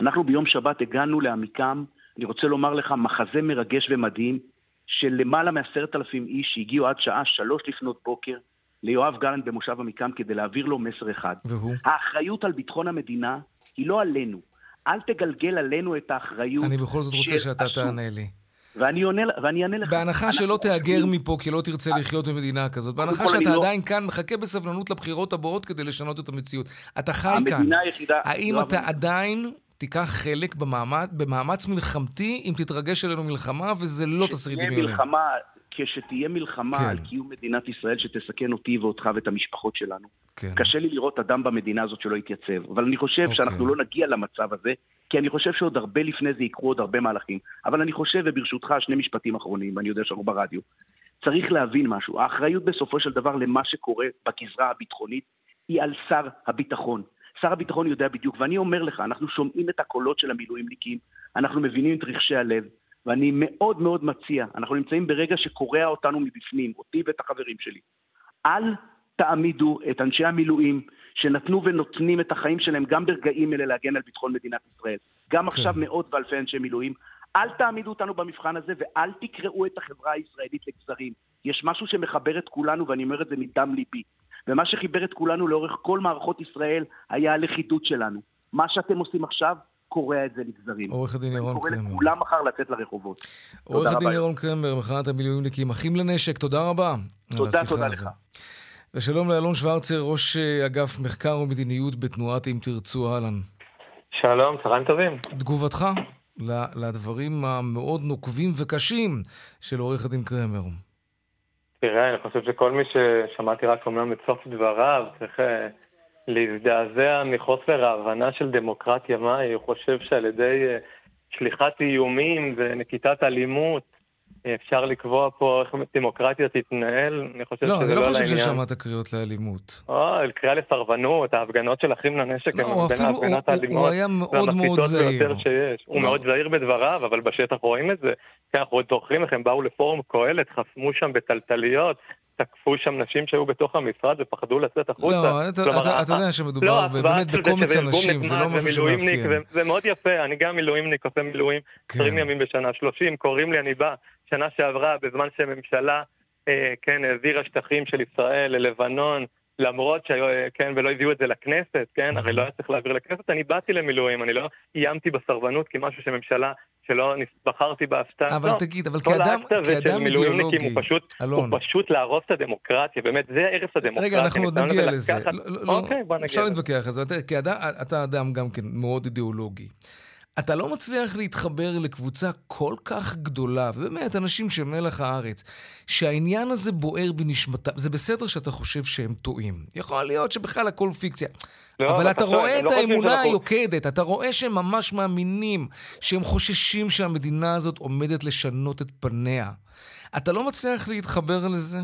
[SPEAKER 10] אנחנו ביום שבת הגענו לעמיקם, אני רוצה לומר לך, מחזה מרגש ומדהים של למעלה מעשרת אלפים איש שהגיעו עד שעה שלוש לפנות בוקר ליואב גלנט במושב עמיקם כדי להעביר לו מסר אחד.
[SPEAKER 1] והוא?
[SPEAKER 10] האחריות על ביטחון המדינה היא לא עלינו. אל תגלגל עלינו את האחריות.
[SPEAKER 1] אני בכל זאת רוצה שאתה תענה לי.
[SPEAKER 10] ואני עונה, ואני אענה לך.
[SPEAKER 1] בהנחה שלא תהגר מפה כי לא תרצה לחיות במדינה כזאת, בהנחה שאתה לא... עדיין כאן מחכה בסבלנות לבחירות הבאות כדי לשנות את המציאות. אתה חי כאן.
[SPEAKER 10] המדינה היחידה...
[SPEAKER 1] האם לא אתה עדיין תיקח חלק במאמץ, במאמץ מלחמתי אם תתרגש עלינו מלחמה, וזה לא תסריט דמיוני.
[SPEAKER 10] מלחמה, כשתהיה מלחמה כן. על קיום מדינת ישראל שתסכן אותי ואותך ואת המשפחות שלנו. כן. קשה לי לראות אדם במדינה הזאת שלא יתייצב. אבל אני חושב אוקיי. שאנחנו לא נגיע למצב הזה, כי אני חושב שעוד הרבה לפני זה יקרו עוד הרבה מהלכים. אבל אני חושב, וברשותך, שני משפטים אחרונים, ואני יודע שאנחנו ברדיו. צריך להבין משהו. האחריות בסופו של דבר למה שקורה בגזרה הביטחונית היא על שר הביטחון. שר הביטחון יודע בדיוק, ואני אומר לך, אנחנו שומעים את הקולות של המילואימניקים, אנחנו מבינים את רחשי הלב, ואני מאוד מאוד מציע, אנחנו נמצאים ברגע שקורע אותנו מבפנים, אותי ואת החברים שלי. אל תעמידו את אנשי המילואים שנתנו ונותנים את החיים שלהם גם ברגעים אלה להגן על ביטחון מדינת ישראל. גם כן. עכשיו מאות ואלפי אנשי מילואים. אל תעמידו אותנו במבחן הזה ואל תקראו את החברה הישראלית לגזרים. יש משהו שמחבר את כולנו, ואני אומר את זה מדם ליבי. ומה שחיבר את כולנו לאורך כל מערכות ישראל היה הלכידות שלנו. מה שאתם עושים עכשיו קורע את זה לגזרים.
[SPEAKER 1] עורך הדין ירון קרמר.
[SPEAKER 10] אני קורא לכולם מחר לצאת לרחובות.
[SPEAKER 1] עורך הדין ירון קרמר, מחאת המילואימניקים, אחים לנשק, תודה רבה.
[SPEAKER 10] תודה, תודה לך.
[SPEAKER 1] ושלום לאלון שוורצר, ראש אה, אגף מחקר ומדיניות בתנועת אם תרצו, אהלן.
[SPEAKER 11] שלום, צהריים טובים.
[SPEAKER 1] תגובתך לדברים המאוד נוקבים וקשים של עורך הדין קרמר.
[SPEAKER 11] תראה, אני חושב שכל מי ששמעתי רק אומנם את סוף דבריו, צריך אה, להזדעזע מחוסר ההבנה של דמוקרטיה מהי. הוא חושב שעל ידי אה, שליחת איומים ונקיטת אלימות אפשר לקבוע פה איך דמוקרטיה תתנהל,
[SPEAKER 1] אני חושב לא, שזה לא לעניין. לא, אני לא חושב ששמעת קריאות לאלימות.
[SPEAKER 11] או, קריאה לסרבנות, ההפגנות של אחים לנשק
[SPEAKER 1] לא, הם בין ההפגנות האלימות. הוא היה מאוד מאוד זהיר.
[SPEAKER 11] שיש. הוא מאוד זהיר בדבריו, אבל בשטח רואים את זה. כן, אנחנו זוכרים איך הם באו לפורום קהלת, חסמו שם בטלטליות, תקפו שם נשים שהיו בתוך המשרד ופחדו לצאת החוצה.
[SPEAKER 1] לא, אתה, כלומר, אתה, אתה יודע שמדובר לא, באמת בקומץ אנשים, זה לא משהו שמאפיין.
[SPEAKER 11] זה מאוד יפה, אני גם מילואימניק, עושה מילואים 20 כן. ימים בשנה, 30, קוראים לי, אני בא. שנה שעברה, בזמן שהממשלה, אה, כן, העבירה שטחים של ישראל ללבנון, למרות ש... כן, ולא הביאו את זה לכנסת, כן, הרי לא היה צריך להעביר לכנסת, אני באתי למילואים, אני לא איימתי בסרבנות כמשהו שממשלה שלא בחרתי בהפתעה.
[SPEAKER 1] אבל לא, תגיד, אבל כאדם, כאדם אידיאולוגי,
[SPEAKER 11] הוא פשוט, אלון. הוא פשוט להרוס את הדמוקרטיה, באמת, זה הרס הדמוקרטיה.
[SPEAKER 1] רגע, אנחנו עוד נגיע לזה. לא, לא, אוקיי, בוא נגיע. אפשר להתווכח על זה, אתה אדם גם כן מאוד אידיאולוגי. אתה לא מצליח להתחבר לקבוצה כל כך גדולה, ובאמת, אנשים שהם מלח הארץ, שהעניין הזה בוער בנשמתם. זה בסדר שאתה חושב שהם טועים. יכול להיות שבכלל הכל פיקציה. לא, אבל אתה רואה את לא האמונה היוקדת, אתה רואה שהם ממש מאמינים, שהם חוששים שהמדינה הזאת עומדת לשנות את פניה. אתה לא מצליח להתחבר לזה?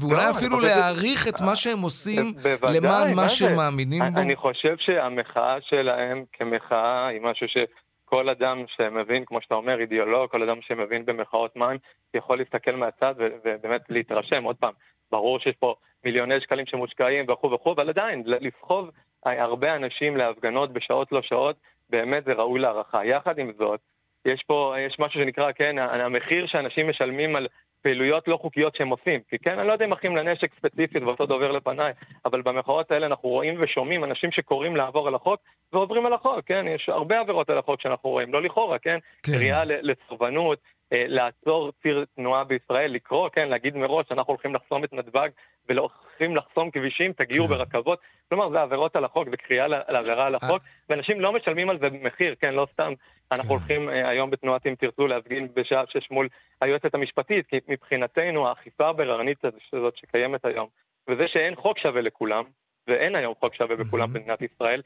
[SPEAKER 1] ואולי לא, אפילו להעריך את מה שהם עושים בוודאי, למען מה שהם מאמינים בו?
[SPEAKER 11] אני חושב שהמחאה שלהם כמחאה היא משהו שכל אדם שמבין, כמו שאתה אומר, אידיאולוג, כל אדם שמבין במחאות מים, יכול להסתכל מהצד ובאמת להתרשם. עוד פעם, ברור שיש פה מיליוני שקלים שמושקעים וכו' וכו', אבל עדיין, לסחוב הרבה אנשים להפגנות בשעות לא שעות, באמת זה ראוי להערכה. יחד עם זאת, יש פה, יש משהו שנקרא, כן, המחיר שאנשים משלמים על פעילויות לא חוקיות שהם עושים. כי כן, אני לא יודע אם אחים לנשק ספציפית ואותו דובר לפניי, אבל במחאות האלה אנחנו רואים ושומעים אנשים שקוראים לעבור על החוק ועוברים על החוק, כן? יש הרבה עבירות על החוק שאנחנו רואים, לא לכאורה, כן? כן. קריאה לסרבנות, אה, לעצור ציר תנועה בישראל, לקרוא, כן, להגיד מראש, אנחנו הולכים לחסום את נתב"ג והולכים לחסום כבישים, תגיעו כן. ברכבות. כלומר, זה עבירות על החוק וקריאה לעבירה על החוק, אה. ואנשים לא משלמים על זה מחיר, כן, לא סתם. אנחנו כן. הולכים אה, היום בתנועת אם תרצו להפגין בשעה שש מול היועצת המשפטית, כי מבחינתנו האכיפה הבררנית הזאת שקיימת היום, וזה שאין חוק שווה לכולם, ואין היום חוק שווה בכולם במדינת ישראל,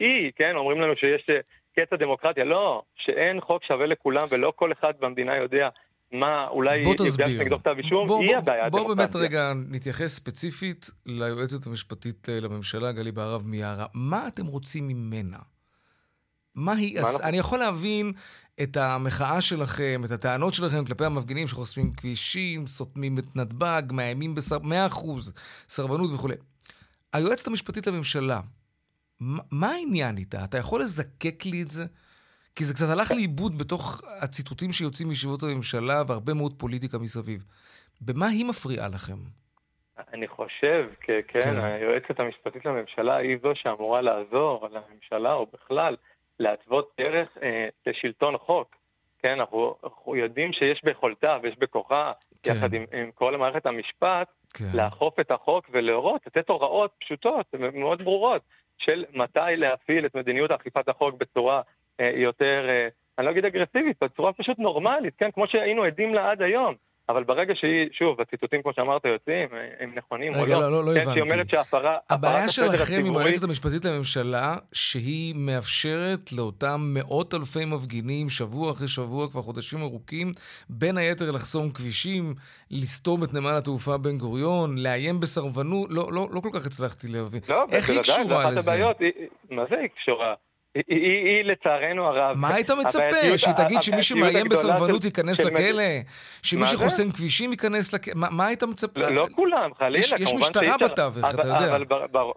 [SPEAKER 11] היא, כן, אומרים לנו שיש קץ הדמוקרטיה. לא, שאין חוק שווה לכולם ולא כל אחד במדינה יודע מה, אולי יוגש נגדו כתב אישום, היא הבעיה
[SPEAKER 1] הדמוקרטיה. בוא באמת רגע נתייחס ספציפית ליועצת המשפטית אה, לממשלה, גלי בהרב מיארה. מה אתם רוצים ממנה? מה היא עשתה? אני יכול להבין את המחאה שלכם, את הטענות שלכם כלפי המפגינים שחוסמים כבישים, סותמים את נתב"ג, מאיימים בסר... 100% סרבנות וכולי. היועצת המשפטית לממשלה, מה העניין איתה? אתה יכול לזקק לי את זה? כי זה קצת הלך לאיבוד בתוך הציטוטים שיוצאים מישיבות הממשלה והרבה מאוד פוליטיקה מסביב. במה היא מפריעה לכם?
[SPEAKER 11] אני חושב, כן, כן, היועצת המשפטית לממשלה היא זו שאמורה לעזור לממשלה או בכלל להתוות דרך אה, לשלטון חוק. כן, אנחנו, אנחנו יודעים שיש ביכולתה ויש בכוחה, כן. יחד עם, עם כל מערכת המשפט, כן. לאכוף את החוק ולהורות, לתת הוראות פשוטות ומאוד ברורות של מתי להפעיל את מדיניות אכיפת החוק בצורה אה, יותר, אה, אני לא אגיד אגרסיבית, בצורה פשוט נורמלית, כן, כמו שהיינו עדים לה עד היום. אבל ברגע שהיא, שוב, הציטוטים, כמו שאמרת, יוצאים, הם נכונים או
[SPEAKER 1] לא. רגע, לא, לא
[SPEAKER 11] כן,
[SPEAKER 1] הבנתי.
[SPEAKER 11] שהיא אומרת שהפרה...
[SPEAKER 1] הבעיה שלכם עם היועצת המשפטית לממשלה, שהיא מאפשרת לאותם מאות אלפי מפגינים, שבוע אחרי שבוע, כבר חודשים ארוכים, בין היתר לחסום כבישים, לסתום את נמל התעופה בן גוריון, לאיים בסרבנות, לא, לא, לא כל כך הצלחתי להבין.
[SPEAKER 11] לא,
[SPEAKER 1] איך היא קשורה לזה?
[SPEAKER 11] מה זה היא קשורה? היא, היא, היא לצערנו הרב...
[SPEAKER 1] מה היית מצפה? שהיא תגיד שמי שמאיים בסרבנות ייכנס לכלא? שמי שחוסם כבישים ייכנס לכלא? מה היית מצפה?
[SPEAKER 11] לא, לא כולם, חלילה,
[SPEAKER 1] כמובן יש משטרה בתווך, אתה יודע.
[SPEAKER 11] אבל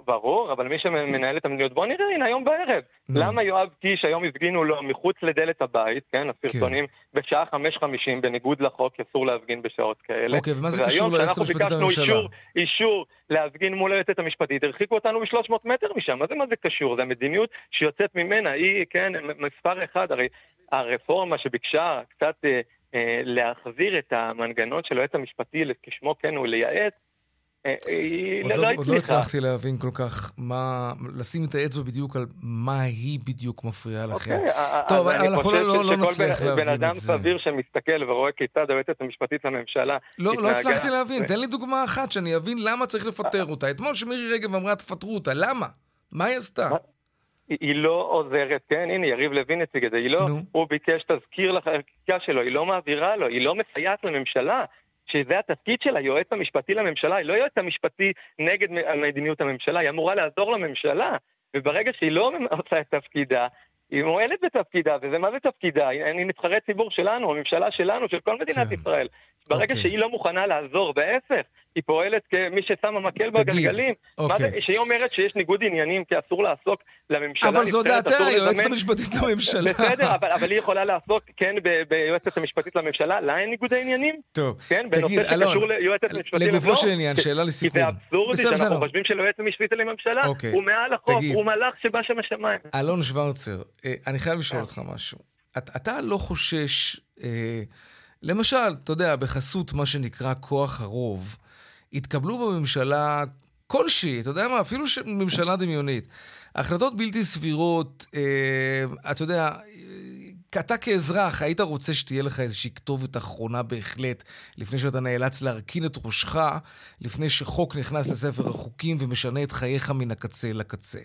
[SPEAKER 11] ברור, אבל מי שמנהל את המדיניות, בוא נראה, הנה, היום בערב. למה יואב קיש היום הפגינו לו מחוץ לדלת הבית, כן, הסרטונים, בשעה 5.50, בניגוד לחוק, אסור להפגין בשעות כאלה.
[SPEAKER 1] אוקיי, ומה זה קשור ליועצת המשפטית לממשלה?
[SPEAKER 11] אישור, אישור להפגין מול היועצת המשפטית, הרחיקו אותנו מ-300 מטר משם, מה זה מה זה קשור? זה המדיניות שיוצאת ממנה, היא, כן, מספר אחד, הרי הרפורמה שביקשה קצת אה, אה, להחזיר את המנגנון של היועץ המשפטי כשמו כן הוא לייעץ, אה, היא
[SPEAKER 1] עוד
[SPEAKER 11] לא,
[SPEAKER 1] לא,
[SPEAKER 11] לא
[SPEAKER 1] עוד לא הצלחתי להבין כל כך מה, לשים את האצבע בדיוק על מה היא בדיוק מפריעה לכם.
[SPEAKER 11] אוקיי,
[SPEAKER 1] טוב, אנחנו לא, לא
[SPEAKER 11] שכל
[SPEAKER 1] נצליח
[SPEAKER 11] בן,
[SPEAKER 1] להבין
[SPEAKER 11] בן אדם
[SPEAKER 1] את זה.
[SPEAKER 11] סביר שמסתכל ורואה כיצד היועצת המשפטית לממשלה
[SPEAKER 1] לא, לא הצלחתי להבין, תן לי דוגמה אחת שאני אבין למה צריך לפטר אותה. אתמול שמירי רגב אמרה תפטרו אותה, למה? מה היא עשתה?
[SPEAKER 11] היא לא עוזרת, כן, הנה יריב לוין הציג את זה, היא לא,
[SPEAKER 1] נו.
[SPEAKER 11] הוא ביקש תזכיר לחקיקה שלו, היא לא מעבירה לו, היא לא מסייעת לממשלה, שזה התפקיד של היועץ המשפטי לממשלה, היא לא יועץ המשפטי נגד מדיניות הממשלה, היא אמורה לעזור לממשלה, וברגע שהיא לא עושה את תפקידה, היא מועלת בתפקידה, וזה מה זה תפקידה? היא נבחרי ציבור שלנו, הממשלה שלנו, של כל מדינת
[SPEAKER 1] כן.
[SPEAKER 11] ישראל. ברגע
[SPEAKER 1] אוקיי.
[SPEAKER 11] שהיא לא מוכנה לעזור, וההפך, היא פועלת כמי ששמה מקל בגלגלים. מה זה,
[SPEAKER 1] אוקיי.
[SPEAKER 11] שהיא אומרת שיש ניגוד עניינים, כי אסור לעסוק לממשלה
[SPEAKER 1] אבל זו דעתה, היועצת המשפטית לממשלה.
[SPEAKER 11] בסדר, אבל, אבל היא יכולה לעסוק, כן, ביועצת המשפטית לממשלה, לה אין ניגוד העניינים?
[SPEAKER 1] טוב,
[SPEAKER 11] כן,
[SPEAKER 1] תגיד, אלון, לגופו של עניין,
[SPEAKER 11] כי-
[SPEAKER 1] שאלה
[SPEAKER 11] כי
[SPEAKER 1] לסיכום.
[SPEAKER 11] זה אבסורדי שאנחנו
[SPEAKER 1] בסדר.
[SPEAKER 11] חושבים שהיועץ המשפטית לממשלה
[SPEAKER 1] אוקיי.
[SPEAKER 11] הוא מעל החוק. הוא מלאך שבא שם השמיים.
[SPEAKER 1] אלון שוורצר, אה, אני חייב
[SPEAKER 11] כן.
[SPEAKER 1] לשאול אותך משהו. את- אתה לא חושש, אה, למשל, אתה יודע, בחסות מה שנקרא כוח הרוב, התקבלו בממשלה כלשהי, אתה יודע מה, אפילו ממשלה דמיונית, החלטות בלתי סבירות, אה, אתה יודע, אתה כאזרח, היית רוצה שתהיה לך איזושהי כתובת אחרונה בהחלט, לפני שאתה נאלץ להרכין את ראשך, לפני שחוק נכנס לספר החוקים ומשנה את חייך מן הקצה לקצה.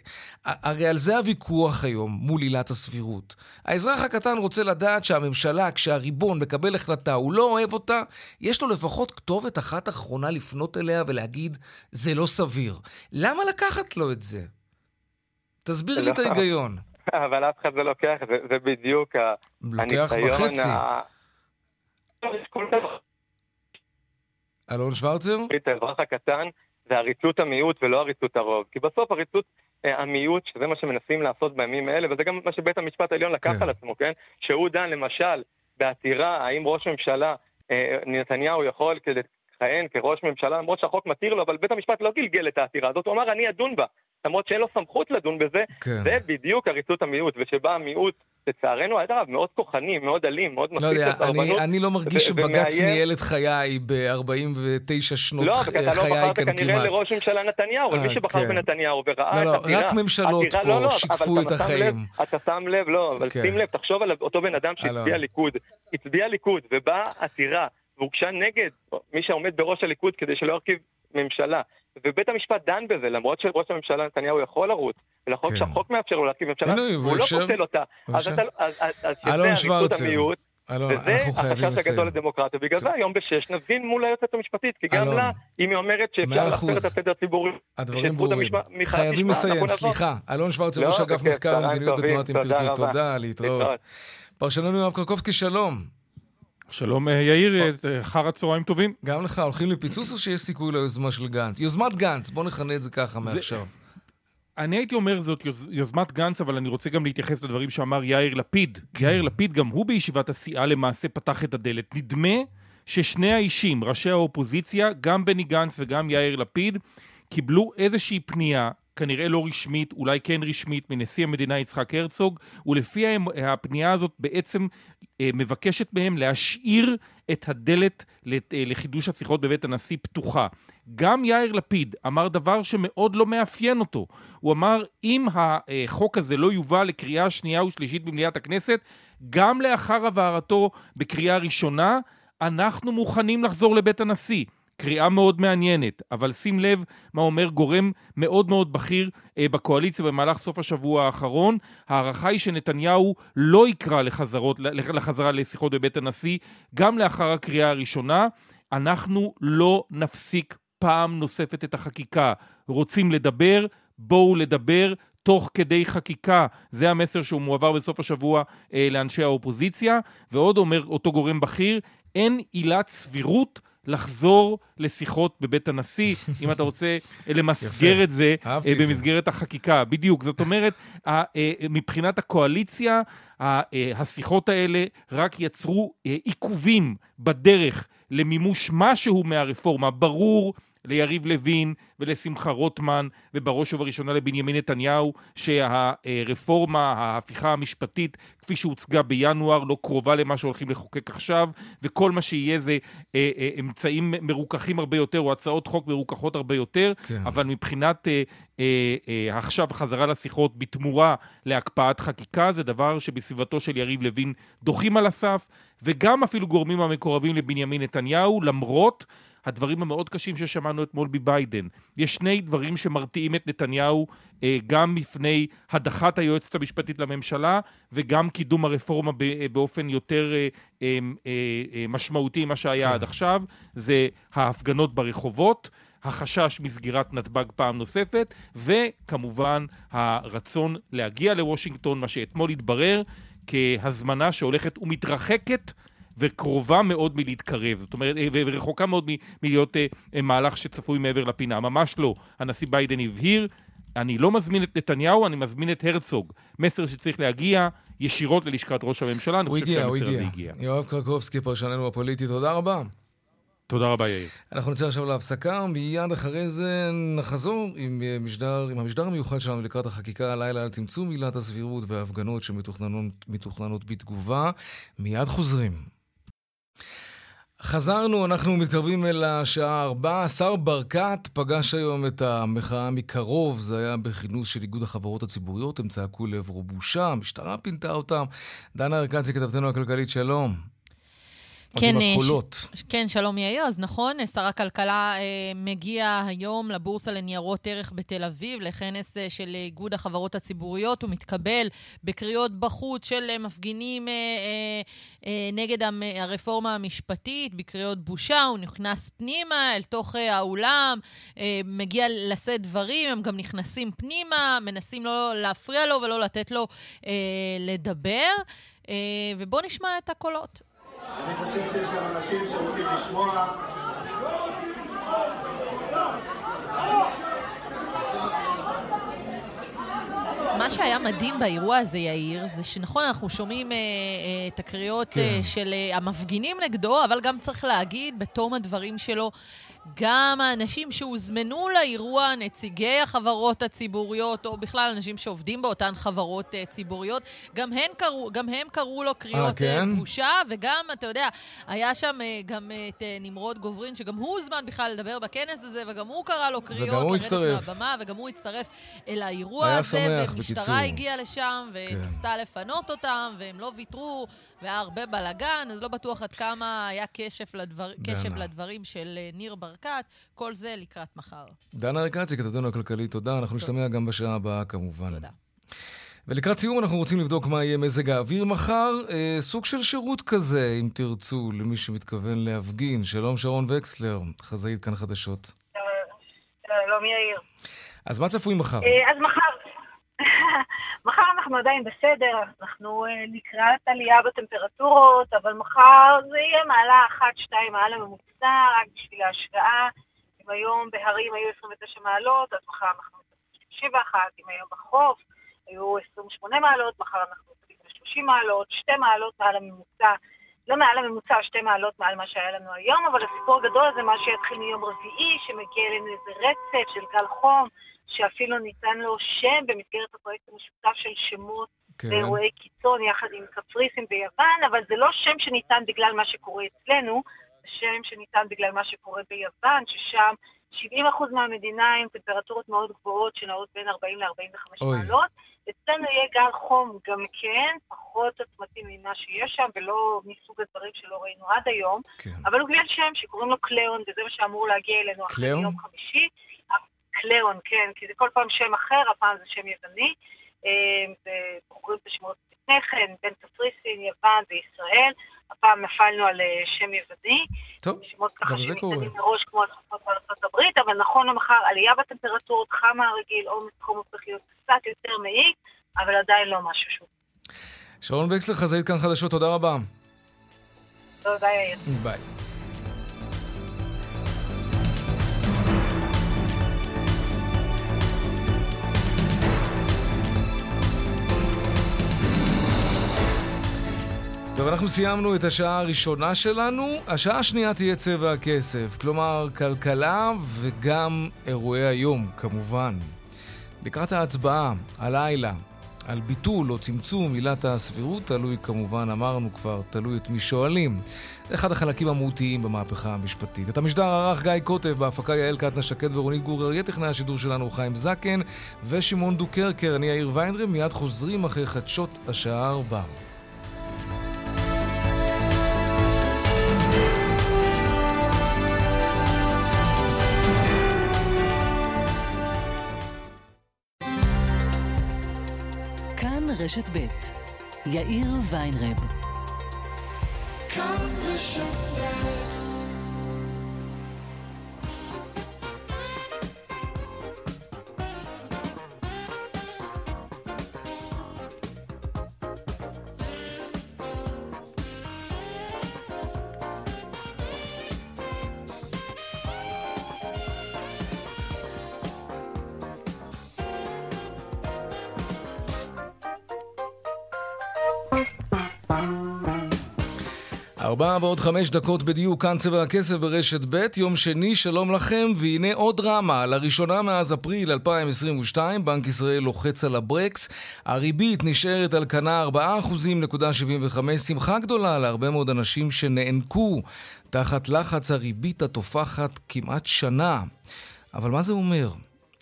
[SPEAKER 1] הרי על זה הוויכוח היום מול עילת הסבירות. האזרח הקטן רוצה לדעת שהממשלה, כשהריבון מקבל החלטה, הוא לא אוהב אותה, יש לו לפחות כתובת אחת אחרונה לפנות אליה ולהגיד, זה לא סביר. למה לקחת לו את זה? תסביר לי. את ההיגיון.
[SPEAKER 11] אבל אף אחד לא לוקח, זה, זה בדיוק
[SPEAKER 1] לוקח
[SPEAKER 11] הניסיון
[SPEAKER 1] בחצי.
[SPEAKER 11] ה-.
[SPEAKER 1] אלון שוורצר?
[SPEAKER 11] את האזרח הקטן זה עריצות המיעוט ולא עריצות הרוב. כי בסוף עריצות אה, המיעוט, שזה מה שמנסים לעשות בימים האלה, וזה גם מה שבית המשפט העליון לקח
[SPEAKER 1] כן.
[SPEAKER 11] על עצמו, כן? שהוא דן למשל בעתירה האם ראש ממשלה, אה, נתניהו יכול כדי לכהן כראש ממשלה, למרות שהחוק מתיר לו, אבל בית המשפט לא גלגל את העתירה הזאת, הוא אמר אני אדון בה. למרות שאין לו סמכות לדון בזה,
[SPEAKER 1] כן.
[SPEAKER 11] זה בדיוק עריצות המיעוט, ושבה המיעוט, לצערנו הרב, מאוד כוחני, מאוד אלים, מאוד
[SPEAKER 1] לא
[SPEAKER 11] מפיץ
[SPEAKER 1] יודע,
[SPEAKER 11] לסרבנות.
[SPEAKER 1] אני, אני לא מרגיש שבג"ץ
[SPEAKER 11] ומאיים-
[SPEAKER 1] ניהל את חיי ב-49 שנות
[SPEAKER 11] לא,
[SPEAKER 1] ח-
[SPEAKER 11] כי אתה לא
[SPEAKER 1] חיי
[SPEAKER 11] בחרת
[SPEAKER 1] כאן
[SPEAKER 11] כנראה
[SPEAKER 1] כמעט.
[SPEAKER 11] לראש ממשלה נתניהו, אבל
[SPEAKER 1] אה,
[SPEAKER 11] מי שבחר
[SPEAKER 1] כן.
[SPEAKER 11] בנתניהו וראה
[SPEAKER 1] לא,
[SPEAKER 11] את
[SPEAKER 1] לא,
[SPEAKER 11] עתירה...
[SPEAKER 1] רק ממשלות
[SPEAKER 11] עתירה-
[SPEAKER 1] פה
[SPEAKER 11] לא, לא,
[SPEAKER 1] שיקפו את
[SPEAKER 11] אתה
[SPEAKER 1] החיים.
[SPEAKER 11] לב, אתה שם לב, לא, אבל
[SPEAKER 1] כן.
[SPEAKER 11] שים לב, תחשוב על אותו בן אדם שהצביע. ליכוד, הצביע ליכוד, ובאה עתירה, והוגשה נגד מי שעומד בראש הליכוד כדי שלא ירכיב ממשלה. ובית המשפט דן בזה, למרות שראש הממשלה נתניהו יכול לרוץ, ולחוק
[SPEAKER 1] כן.
[SPEAKER 11] שהחוק מאפשר לו להרכיב ממשלה,
[SPEAKER 1] הנה, הוא
[SPEAKER 11] לא. פוסל אותה. אז
[SPEAKER 1] אפשר.
[SPEAKER 11] אתה- אז- אז- אז שזה עריצות
[SPEAKER 1] שוורצר.
[SPEAKER 11] המיעוט,
[SPEAKER 1] אלון,
[SPEAKER 11] וזה
[SPEAKER 1] אנחנו חייבים
[SPEAKER 11] החשש הגדול
[SPEAKER 1] לסיים.
[SPEAKER 11] לדמוקרטיה. בגלל זה היום בשש נבין מול היועצת המשפטית, כי גם לה, אם היא אומרת שאפשר להפר
[SPEAKER 1] אחוז.
[SPEAKER 11] את הסדר הציבורי,
[SPEAKER 1] הדברים ברורים. חייבים לסיים. סליחה. אלון שוורצר,
[SPEAKER 11] לא,
[SPEAKER 1] ראש אגף
[SPEAKER 11] בכיף,
[SPEAKER 1] מחקר ומדיניות בתנועת אם תרצו. תודה,
[SPEAKER 11] להתראות.
[SPEAKER 1] פרשננו יואב קרקובסקי, שלום.
[SPEAKER 12] שלום יאיר, אחר הצהריים טובים.
[SPEAKER 1] גם לך, הולכים לפיצוץ או שיש סיכוי ליוזמה של גנץ? יוזמת גנץ, בוא נכנה את זה ככה מעכשיו.
[SPEAKER 12] אני הייתי אומר זאת יוז, יוזמת גנץ, אבל אני רוצה גם להתייחס לדברים שאמר יאיר לפיד. כן. יאיר לפיד, גם הוא בישיבת הסיעה למעשה פתח את הדלת. נדמה ששני האישים, ראשי האופוזיציה, גם בני גנץ וגם יאיר לפיד, קיבלו איזושהי פנייה, כנראה לא רשמית, אולי כן רשמית, מנשיא המדינה יצחק הרצוג, ולפי הפנייה הזאת בעצם אה, מבקשת מהם להשאיר את הדלת אה, לחידוש השיחות בבית הנשיא פתוחה. גם יאיר לפיד אמר דבר שמאוד לא מאפיין אותו. הוא אמר, אם החוק הזה לא יובא לקריאה שנייה ושלישית במליאת הכנסת, גם לאחר הבהרתו בקריאה ראשונה, אנחנו מוכנים לחזור לבית הנשיא. קריאה מאוד מעניינת, אבל שים לב מה אומר גורם מאוד מאוד בכיר אה, בקואליציה במהלך סוף השבוע האחרון. ההערכה היא שנתניהו לא יקרא לחזרות, לחזרה לשיחות בבית הנשיא, גם לאחר הקריאה הראשונה. אנחנו לא נפסיק פעם נוספת את החקיקה. רוצים לדבר? בואו לדבר. תוך כדי חקיקה. זה המסר שהוא מועבר בסוף השבוע אה, לאנשי האופוזיציה. ועוד אומר אותו גורם בכיר, אין עילת סבירות לחזור לשיחות בבית הנשיא, אם אתה רוצה אה, למסגר את זה אה, במסגרת החקיקה. בדיוק. זאת אומרת, אה, מבחינת הקואליציה, השיחות האלה רק יצרו עיכובים בדרך למימוש משהו מהרפורמה. ברור ליריב לוין ולשמחה רוטמן, ובראש ובראשונה לבנימין נתניהו, שהרפורמה, ההפיכה המשפטית, כפי שהוצגה בינואר, לא קרובה למה שהולכים לחוקק עכשיו, וכל מה שיהיה זה אה, אה, אמצעים מרוככים הרבה יותר, או הצעות חוק מרוככות הרבה יותר, כן. אבל מבחינת אה, אה, אה, עכשיו חזרה לשיחות בתמורה להקפאת חקיקה, זה דבר שבסביבתו של יריב לוין דוחים על הסף, וגם אפילו גורמים המקורבים לבנימין נתניהו, למרות הדברים המאוד קשים ששמענו אתמול מביידן. יש שני דברים שמרתיעים את נתניהו אה, גם מפני הדחת היועצת המשפטית לממשלה וגם קידום הרפורמה אה, באופן יותר אה, משמעותי ממה שהיה כן. עד עכשיו, זה ההפגנות ברחובות. החשש מסגירת נתב"ג פעם נוספת, וכמובן הרצון להגיע לוושינגטון, מה שאתמול התברר כהזמנה שהולכת ומתרחקת וקרובה מאוד מלהתקרב, זאת אומרת, אה, ורחוקה מאוד מלהיות אה, אה, מהלך שצפוי מעבר לפינה. ממש לא. הנשיא ביידן הבהיר, אני לא מזמין את נתניהו, אני מזמין את הרצוג. מסר שצריך להגיע ישירות ללשכת ראש הממשלה, אני חושב שהמסר הזה הגיע.
[SPEAKER 1] יואב קרקובסקי, פרשננו הפוליטי, תודה רבה.
[SPEAKER 12] תודה רבה, יאיר.
[SPEAKER 1] אנחנו נצא עכשיו להפסקה, מיד אחרי זה נחזור עם, משדר, עם המשדר המיוחד שלנו לקראת החקיקה הלילה על צמצום עילת הסבירות וההפגנות שמתוכננות בתגובה. מיד חוזרים. חזרנו, אנחנו מתקרבים אל השעה ארבע. השר ברקת פגש היום את המחאה מקרוב, זה היה בכינוס של איגוד החברות הציבוריות, הם צעקו לעברו בושה, המשטרה פינתה אותם. דנה ארקצי, כתבתנו הכלכלית, שלום.
[SPEAKER 13] כן, אה, ש... כן, שלום יאיר. אז נכון, שר הכלכלה אה, מגיע היום לבורסה לניירות ערך בתל אביב, לכנס אה, של איגוד החברות הציבוריות. הוא מתקבל בקריאות בחוץ של אה, מפגינים אה, אה, אה, נגד הרפורמה המשפטית, בקריאות בושה. הוא נכנס פנימה אל תוך אה, האולם, אה, מגיע לשאת דברים, הם גם נכנסים פנימה, מנסים לא להפריע לו ולא לתת לו אה, לדבר. אה, ובואו נשמע את הקולות. אני חושב שיש גם אנשים שרוצים לשמוע מה שהיה מדהים באירוע הזה, יאיר, זה שנכון, אנחנו שומעים אה, אה, את הקריאות כן. אה, של אה, המפגינים נגדו, אבל גם צריך להגיד, בתום הדברים שלו, גם האנשים שהוזמנו לאירוע, נציגי החברות הציבוריות, או בכלל אנשים שעובדים באותן חברות uh, ציבוריות, גם הם קראו, גם הם קראו לו קריאות 아, כן? uh, בושה, וגם, אתה יודע, היה שם uh, גם את uh, נמרוד גוברין, שגם הוא הוזמן בכלל לדבר בכנס הזה, וגם הוא קרא לו קריאות, לרדת מהבמה, וגם הוא הצטרף אל האירוע הזה, ומשטרה הגיעה לשם, וניסתה כן. לפנות אותם, והם לא ויתרו. והיה הרבה בלאגן, אז לא בטוח עד כמה היה קשב, לדבר, קשב לדברים של אה, ניר ברקת, כל זה לקראת מחר.
[SPEAKER 1] דנה רקצי, כתבתנו הכלכלית, תודה. אנחנו נשתמע גם בשעה הבאה כמובן. תודה. ולקראת סיום אנחנו רוצים לבדוק מה יהיה מזג האוויר מחר. אה, סוג של שירות כזה, אם תרצו, למי שמתכוון להפגין. שלום שרון וקסלר, חזאית כאן חדשות.
[SPEAKER 14] שלום יאיר.
[SPEAKER 1] אז מה צפוי מחר?
[SPEAKER 14] אה, אז מחר, מחר אנחנו עדיין בסדר, אנחנו אה, לקראת עלייה בטמפרטורות, אבל מחר זה יהיה מעלה אחת, שתיים מעל הממוצע, רק בשביל ההשוואה. אם היום בהרים היו 29 מעלות, אז מחר אנחנו 31, אם היום בחוף היו 28 מעלות, מחר אנחנו ב-30 מעלות, שתי מעלות מעל הממוצע. לא מעל הממוצע, שתי מעלות מעל מה שהיה לנו היום, אבל הסיפור הגדול זה מה שיתחיל מיום רביעי, שמגיע אלינו איזה רצף של גל חום, שאפילו ניתן לו שם במסגרת הפרויקט המשותף של שמות כן. באירועי קיצון יחד עם קפריסין ביוון, אבל זה לא שם שניתן בגלל מה שקורה אצלנו, זה שם שניתן בגלל מה שקורה ביוון, ששם 70% מהמדינה עם טמפרטורות מאוד גבוהות שנעות בין 40 ל-45 מעלות. אצלנו יהיה גל חום גם כן, פחות עוצמתי ממה שיש שם, ולא מסוג הדברים שלא ראינו עד היום, כן. אבל הוא בגלל שם שקוראים לו קליאון, וזה מה שאמור להגיע אלינו אחרי יום חמישי. קליאון, כן, כי זה כל פעם שם אחר, הפעם זה שם יווני. ובוחרים את השמות לפני כן, בין קפריסין, יוון וישראל. הפעם נפלנו על אה, שם יווני.
[SPEAKER 1] טוב, גם זה קורה. שמתנים
[SPEAKER 14] מראש כמו הצפות בארצות הברית, אבל נכון למחר עלייה בטמפרטורות, חמה הרגיל, עומס חום הופך להיות קצת יותר מעיק, אבל עדיין לא משהו שוב.
[SPEAKER 1] שרון וקסלר, חזאית כאן חדשות, תודה רבה.
[SPEAKER 14] תודה, יאיר.
[SPEAKER 1] ביי. טוב, אנחנו סיימנו את השעה הראשונה שלנו. השעה השנייה תהיה צבע הכסף, כלומר כלכלה וגם אירועי היום, כמובן. לקראת ההצבעה, הלילה, על ביטול או צמצום עילת הסבירות, תלוי כמובן, אמרנו כבר, תלוי את מי שואלים. זה אחד החלקים המהותיים במהפכה המשפטית. את המשדר ערך גיא קוטב, בהפקה יעל קטנה שקד ורונית גור אריה, טכנאי השידור שלנו חיים זקן ושמעון דוקרקר, אני יאיר ויינרם, מיד חוזרים אחרי חדשות השעה ארבע.
[SPEAKER 15] רשת ב' יאיר ויינרב. כאן רשת
[SPEAKER 1] ארבעה ועוד חמש דקות בדיוק, כאן צבע הכסף ברשת ב', יום שני, שלום לכם, והנה עוד דרמה. לראשונה מאז אפריל 2022, בנק ישראל לוחץ על הברקס. הריבית נשארת על כנה 4.75%, שמחה גדולה להרבה מאוד אנשים שנאנקו תחת לחץ הריבית התופחת כמעט שנה. אבל מה זה אומר?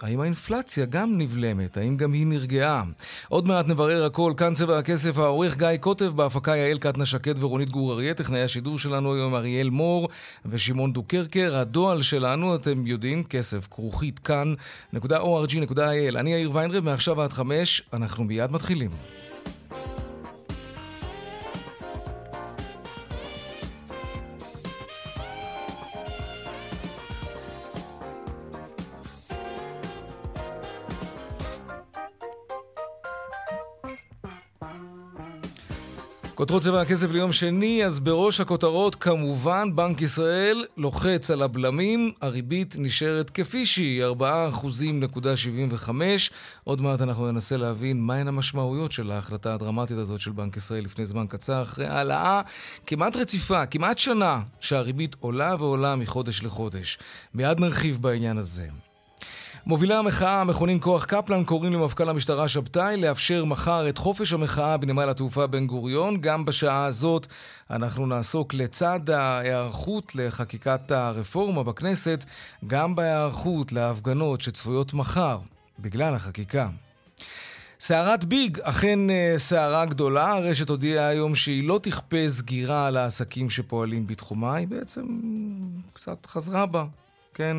[SPEAKER 1] האם האינפלציה גם נבלמת? האם גם היא נרגעה? עוד מעט נברר הכל. כאן צבע הכסף, העורך גיא קוטב, בהפקה יעל קטנה שקד ורונית גור אריה, טכנאי השידור שלנו היום אריאל מור ושמעון דוקרקר. הדועל שלנו, אתם יודעים, כסף, כרוכית, כאן.org.il. אני יאיר ויינרב, מעכשיו עד חמש, אנחנו מיד מתחילים. כותרות צבע הכסף ליום שני, אז בראש הכותרות כמובן בנק ישראל לוחץ על הבלמים, הריבית נשארת כפי שהיא, 4.75%. עוד מעט אנחנו ננסה להבין מהן המשמעויות של ההחלטה הדרמטית הזאת של בנק ישראל לפני זמן קצר, אחרי העלאה כמעט רציפה, כמעט שנה, שהריבית עולה ועולה מחודש לחודש. מיד נרחיב בעניין הזה. מובילי המחאה, המכונים כוח קפלן, קוראים למפכ"ל המשטרה שבתאי לאפשר מחר את חופש המחאה בנמל התעופה בן גוריון. גם בשעה הזאת אנחנו נעסוק לצד ההיערכות לחקיקת הרפורמה בכנסת, גם בהיערכות להפגנות שצפויות מחר, בגלל החקיקה. סערת ביג, אכן אה, סערה גדולה. הרשת הודיעה היום שהיא לא תכפה סגירה על העסקים שפועלים בתחומה, היא בעצם קצת חזרה בה. כן?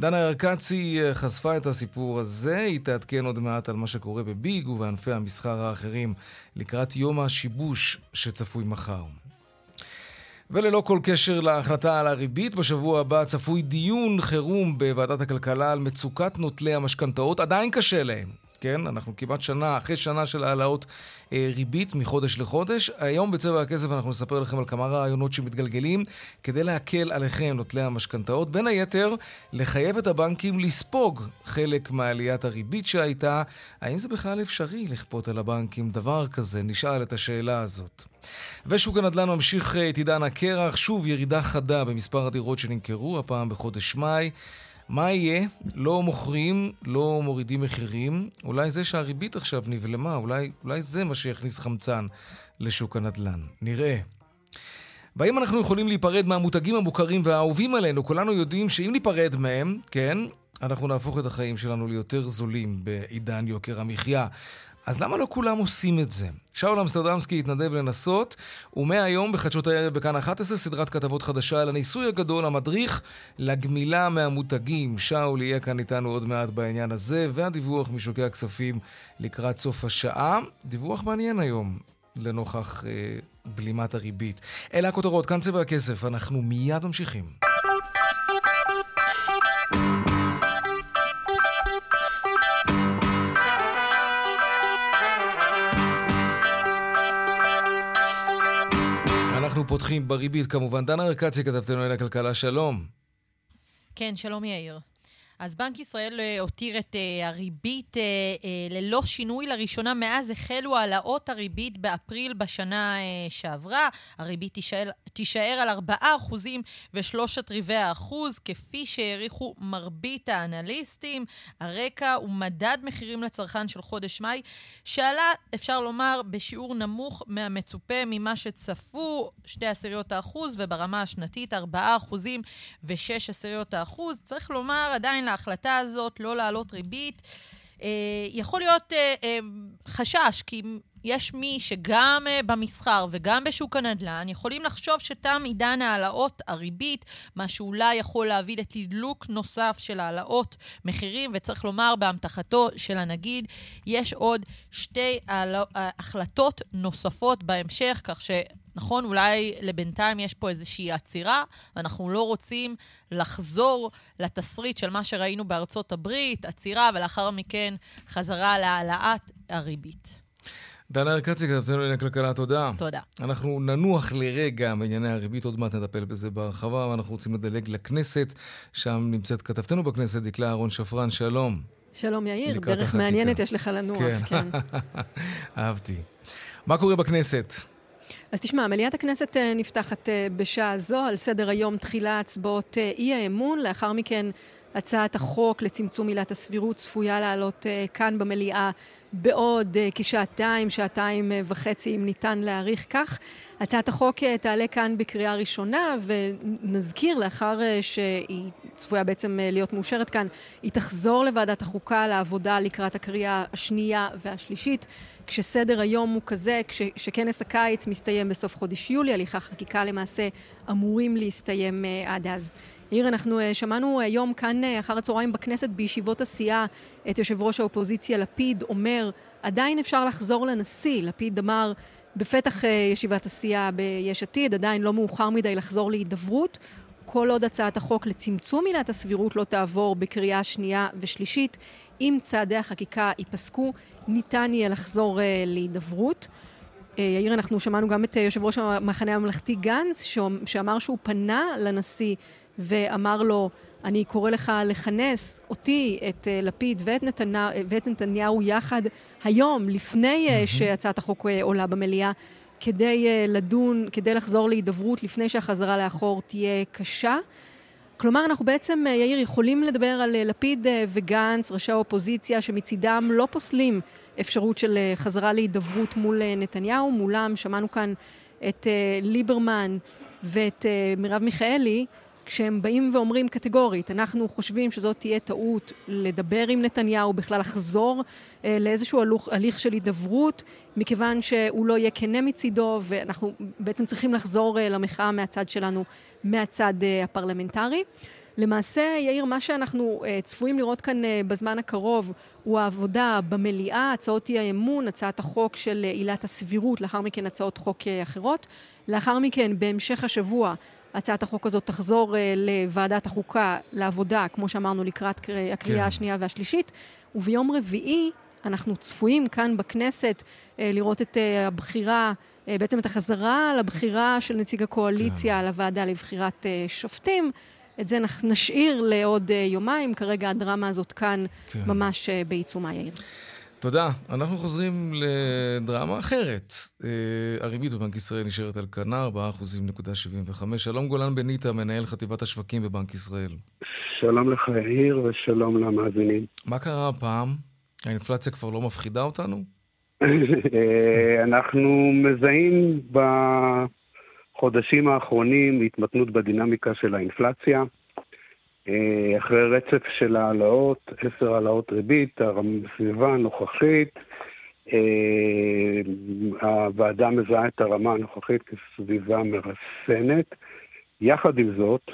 [SPEAKER 1] דנה ירקצי אה, חשפה את הסיפור הזה, היא תעדכן עוד מעט על מה שקורה בביג ובענפי המסחר האחרים לקראת יום השיבוש שצפוי מחר. וללא כל קשר להחלטה על הריבית, בשבוע הבא צפוי דיון חירום בוועדת הכלכלה על מצוקת נוטלי המשכנתאות. עדיין קשה להם. כן? אנחנו כמעט שנה, אחרי שנה של העלאות אה, ריבית מחודש לחודש. היום בצבע הכסף אנחנו נספר לכם על כמה רעיונות שמתגלגלים כדי להקל עליכם, נוטלי המשכנתאות. בין היתר, לחייב את הבנקים לספוג חלק מעליית הריבית שהייתה. האם זה בכלל אפשרי לכפות על הבנקים דבר כזה? נשאל את השאלה הזאת. ושוק הנדל"ן ממשיך אה, את עידן הקרח, שוב ירידה חדה במספר הדירות שנמכרו, הפעם בחודש מאי. מה יהיה? לא מוכרים, לא מורידים מחירים. אולי זה שהריבית עכשיו נבלמה, אולי, אולי זה מה שיכניס חמצן לשוק הנדל"ן. נראה. והאם אנחנו יכולים להיפרד מהמותגים המוכרים והאהובים עלינו? כולנו יודעים שאם ניפרד מהם, כן, אנחנו נהפוך את החיים שלנו ליותר זולים בעידן יוקר המחיה. אז למה לא כולם עושים את זה? שאול אמסטרדמסקי התנדב לנסות, ומהיום בחדשות הערב בכאן 11 סדרת כתבות חדשה על הניסוי הגדול, המדריך לגמילה מהמותגים. שאול יהיה כאן איתנו עוד מעט בעניין הזה, והדיווח משוקי הכספים לקראת סוף השעה. דיווח מעניין היום, לנוכח אה, בלימת הריבית. אלה הכותרות, כאן צבע הכסף, אנחנו מיד ממשיכים. אנחנו פותחים בריבית כמובן. דנה ארקצי, כתבתנו על הכלכלה, שלום.
[SPEAKER 13] כן, שלום יאיר. אז בנק ישראל אה, הותיר את uh, הריבית uh, ללא שינוי לראשונה מאז החלו העלאות הריבית באפריל בשנה שעברה. הריבית תישאר, תישאר על 4% ושלושת רבעי האחוז, כפי שהעריכו מרבית האנליסטים. הרקע הוא מדד מחירים לצרכן של חודש מאי, שעלה, אפשר לומר, בשיעור נמוך מהמצופה ממה שצפו, שתי עשיריות האחוז, וברמה השנתית 4% ושש עשיריות האחוז. צריך לומר, עדיין להחלטה הזאת לא להעלות ריבית. אה, יכול להיות אה, אה, חשש, כי יש מי שגם במסחר וגם בשוק הנדל"ן יכולים לחשוב שתם עידן העלאות הריבית, מה שאולי יכול להביא לתדלוק נוסף של העלאות מחירים, וצריך לומר, באמתחתו של הנגיד, יש עוד שתי החלטות נוספות בהמשך, כך ש... נכון, אולי לבינתיים יש פה איזושהי עצירה, ואנחנו לא רוצים לחזור לתסריט של מה שראינו בארצות הברית, עצירה, ולאחר מכן חזרה להעלאת הריבית.
[SPEAKER 1] דנה ארקצי, כתבתנו לענייני כלכלה, תודה.
[SPEAKER 13] תודה.
[SPEAKER 1] אנחנו ננוח לרגע בענייני הריבית, עוד מעט נטפל בזה בהרחבה, ואנחנו רוצים לדלג לכנסת, שם נמצאת כתבתנו בכנסת, דקלה אהרון שפרן, שלום.
[SPEAKER 2] שלום יאיר, דרך החקיקה. מעניינת יש לך לנוח, כן. כן.
[SPEAKER 1] אהבתי. מה קורה בכנסת?
[SPEAKER 2] אז תשמע, מליאת הכנסת אה, נפתחת אה, בשעה זו, על סדר היום תחילה הצבעות אה, אי האמון, לאחר מכן הצעת החוק לצמצום עילת הסבירות צפויה לעלות כאן במליאה בעוד כשעתיים, שעתיים וחצי, אם ניתן להעריך כך. הצעת החוק תעלה כאן בקריאה ראשונה, ונזכיר, לאחר שהיא צפויה בעצם להיות מאושרת כאן, היא תחזור לוועדת החוקה לעבודה לקראת הקריאה השנייה והשלישית. כשסדר היום הוא כזה, כש, שכנס הקיץ מסתיים בסוף חודש יולי, הליכי החקיקה למעשה אמורים להסתיים uh, עד אז. יאיר, אנחנו uh, שמענו היום כאן uh, אחר הצהריים בכנסת בישיבות הסיעה את יושב ראש האופוזיציה לפיד אומר, עדיין אפשר לחזור לנשיא. לפיד אמר בפתח uh, ישיבת הסיעה ביש עתיד, עדיין לא מאוחר מדי לחזור להידברות. כל עוד הצעת החוק לצמצום עילת הסבירות לא תעבור בקריאה שנייה ושלישית, אם צעדי החקיקה ייפסקו, ניתן יהיה לחזור uh, להידברות. Uh, יאיר, אנחנו שמענו גם את uh, יושב ראש המחנה הממלכתי גנץ, שאמר שהוא פנה לנשיא ואמר לו, אני קורא לך לכנס אותי, את uh, לפיד ואת, נתנה, ואת נתניהו יחד היום, לפני uh, שהצעת החוק uh, עולה במליאה, כדי uh, לדון, כדי לחזור להידברות לפני שהחזרה לאחור תהיה קשה. כלומר, אנחנו בעצם, יאיר, יכולים לדבר על לפיד וגנץ, ראשי האופוזיציה, שמצידם לא פוסלים אפשרות של חזרה להידברות מול נתניהו. מולם שמענו כאן את ליברמן ואת מרב מיכאלי, כשהם באים ואומרים קטגורית, אנחנו חושבים שזאת תהיה טעות לדבר עם נתניהו, בכלל לחזור אה, לאיזשהו הלוך, הליך של הידברות, מכיוון שהוא לא יהיה כנה מצידו, ואנחנו בעצם צריכים לחזור אה, למחאה מהצד שלנו, מהצד אה, הפרלמנטרי. למעשה, יאיר, מה שאנחנו uh, צפויים לראות כאן uh, בזמן הקרוב הוא העבודה במליאה, הצעות אי האמון, הצעת החוק של עילת הסבירות, לאחר מכן הצעות חוק uh, אחרות. לאחר מכן, בהמשך השבוע, הצעת החוק הזאת תחזור uh, לוועדת החוקה לעבודה, כמו שאמרנו, לקראת הקריאה כן. השנייה והשלישית, וביום רביעי אנחנו צפויים כאן בכנסת לראות את הבחירה, בעצם את החזרה לבחירה של נציג הקואליציה כן. לוועדה לבחירת שופטים. את זה נשאיר לעוד יומיים, כרגע הדרמה הזאת כאן כן. ממש בעיצומה, יאיר.
[SPEAKER 1] תודה. אנחנו חוזרים לדרמה אחרת. אה, הריבית בבנק ישראל נשארת על כנה, 4.75%. שלום גולן בניטה, מנהל חטיבת השווקים בבנק ישראל.
[SPEAKER 16] שלום לך יאיר ושלום למאזינים.
[SPEAKER 1] מה קרה הפעם? האינפלציה כבר לא מפחידה אותנו?
[SPEAKER 16] אה, אנחנו מזהים בחודשים האחרונים התמתנות בדינמיקה של האינפלציה. אה, אחרי רצף של העלאות, עשר העלאות ריבית, הסביבה הנוכחית, אה, הוועדה מזהה את הרמה הנוכחית כסביבה מרסנת. יחד עם זאת,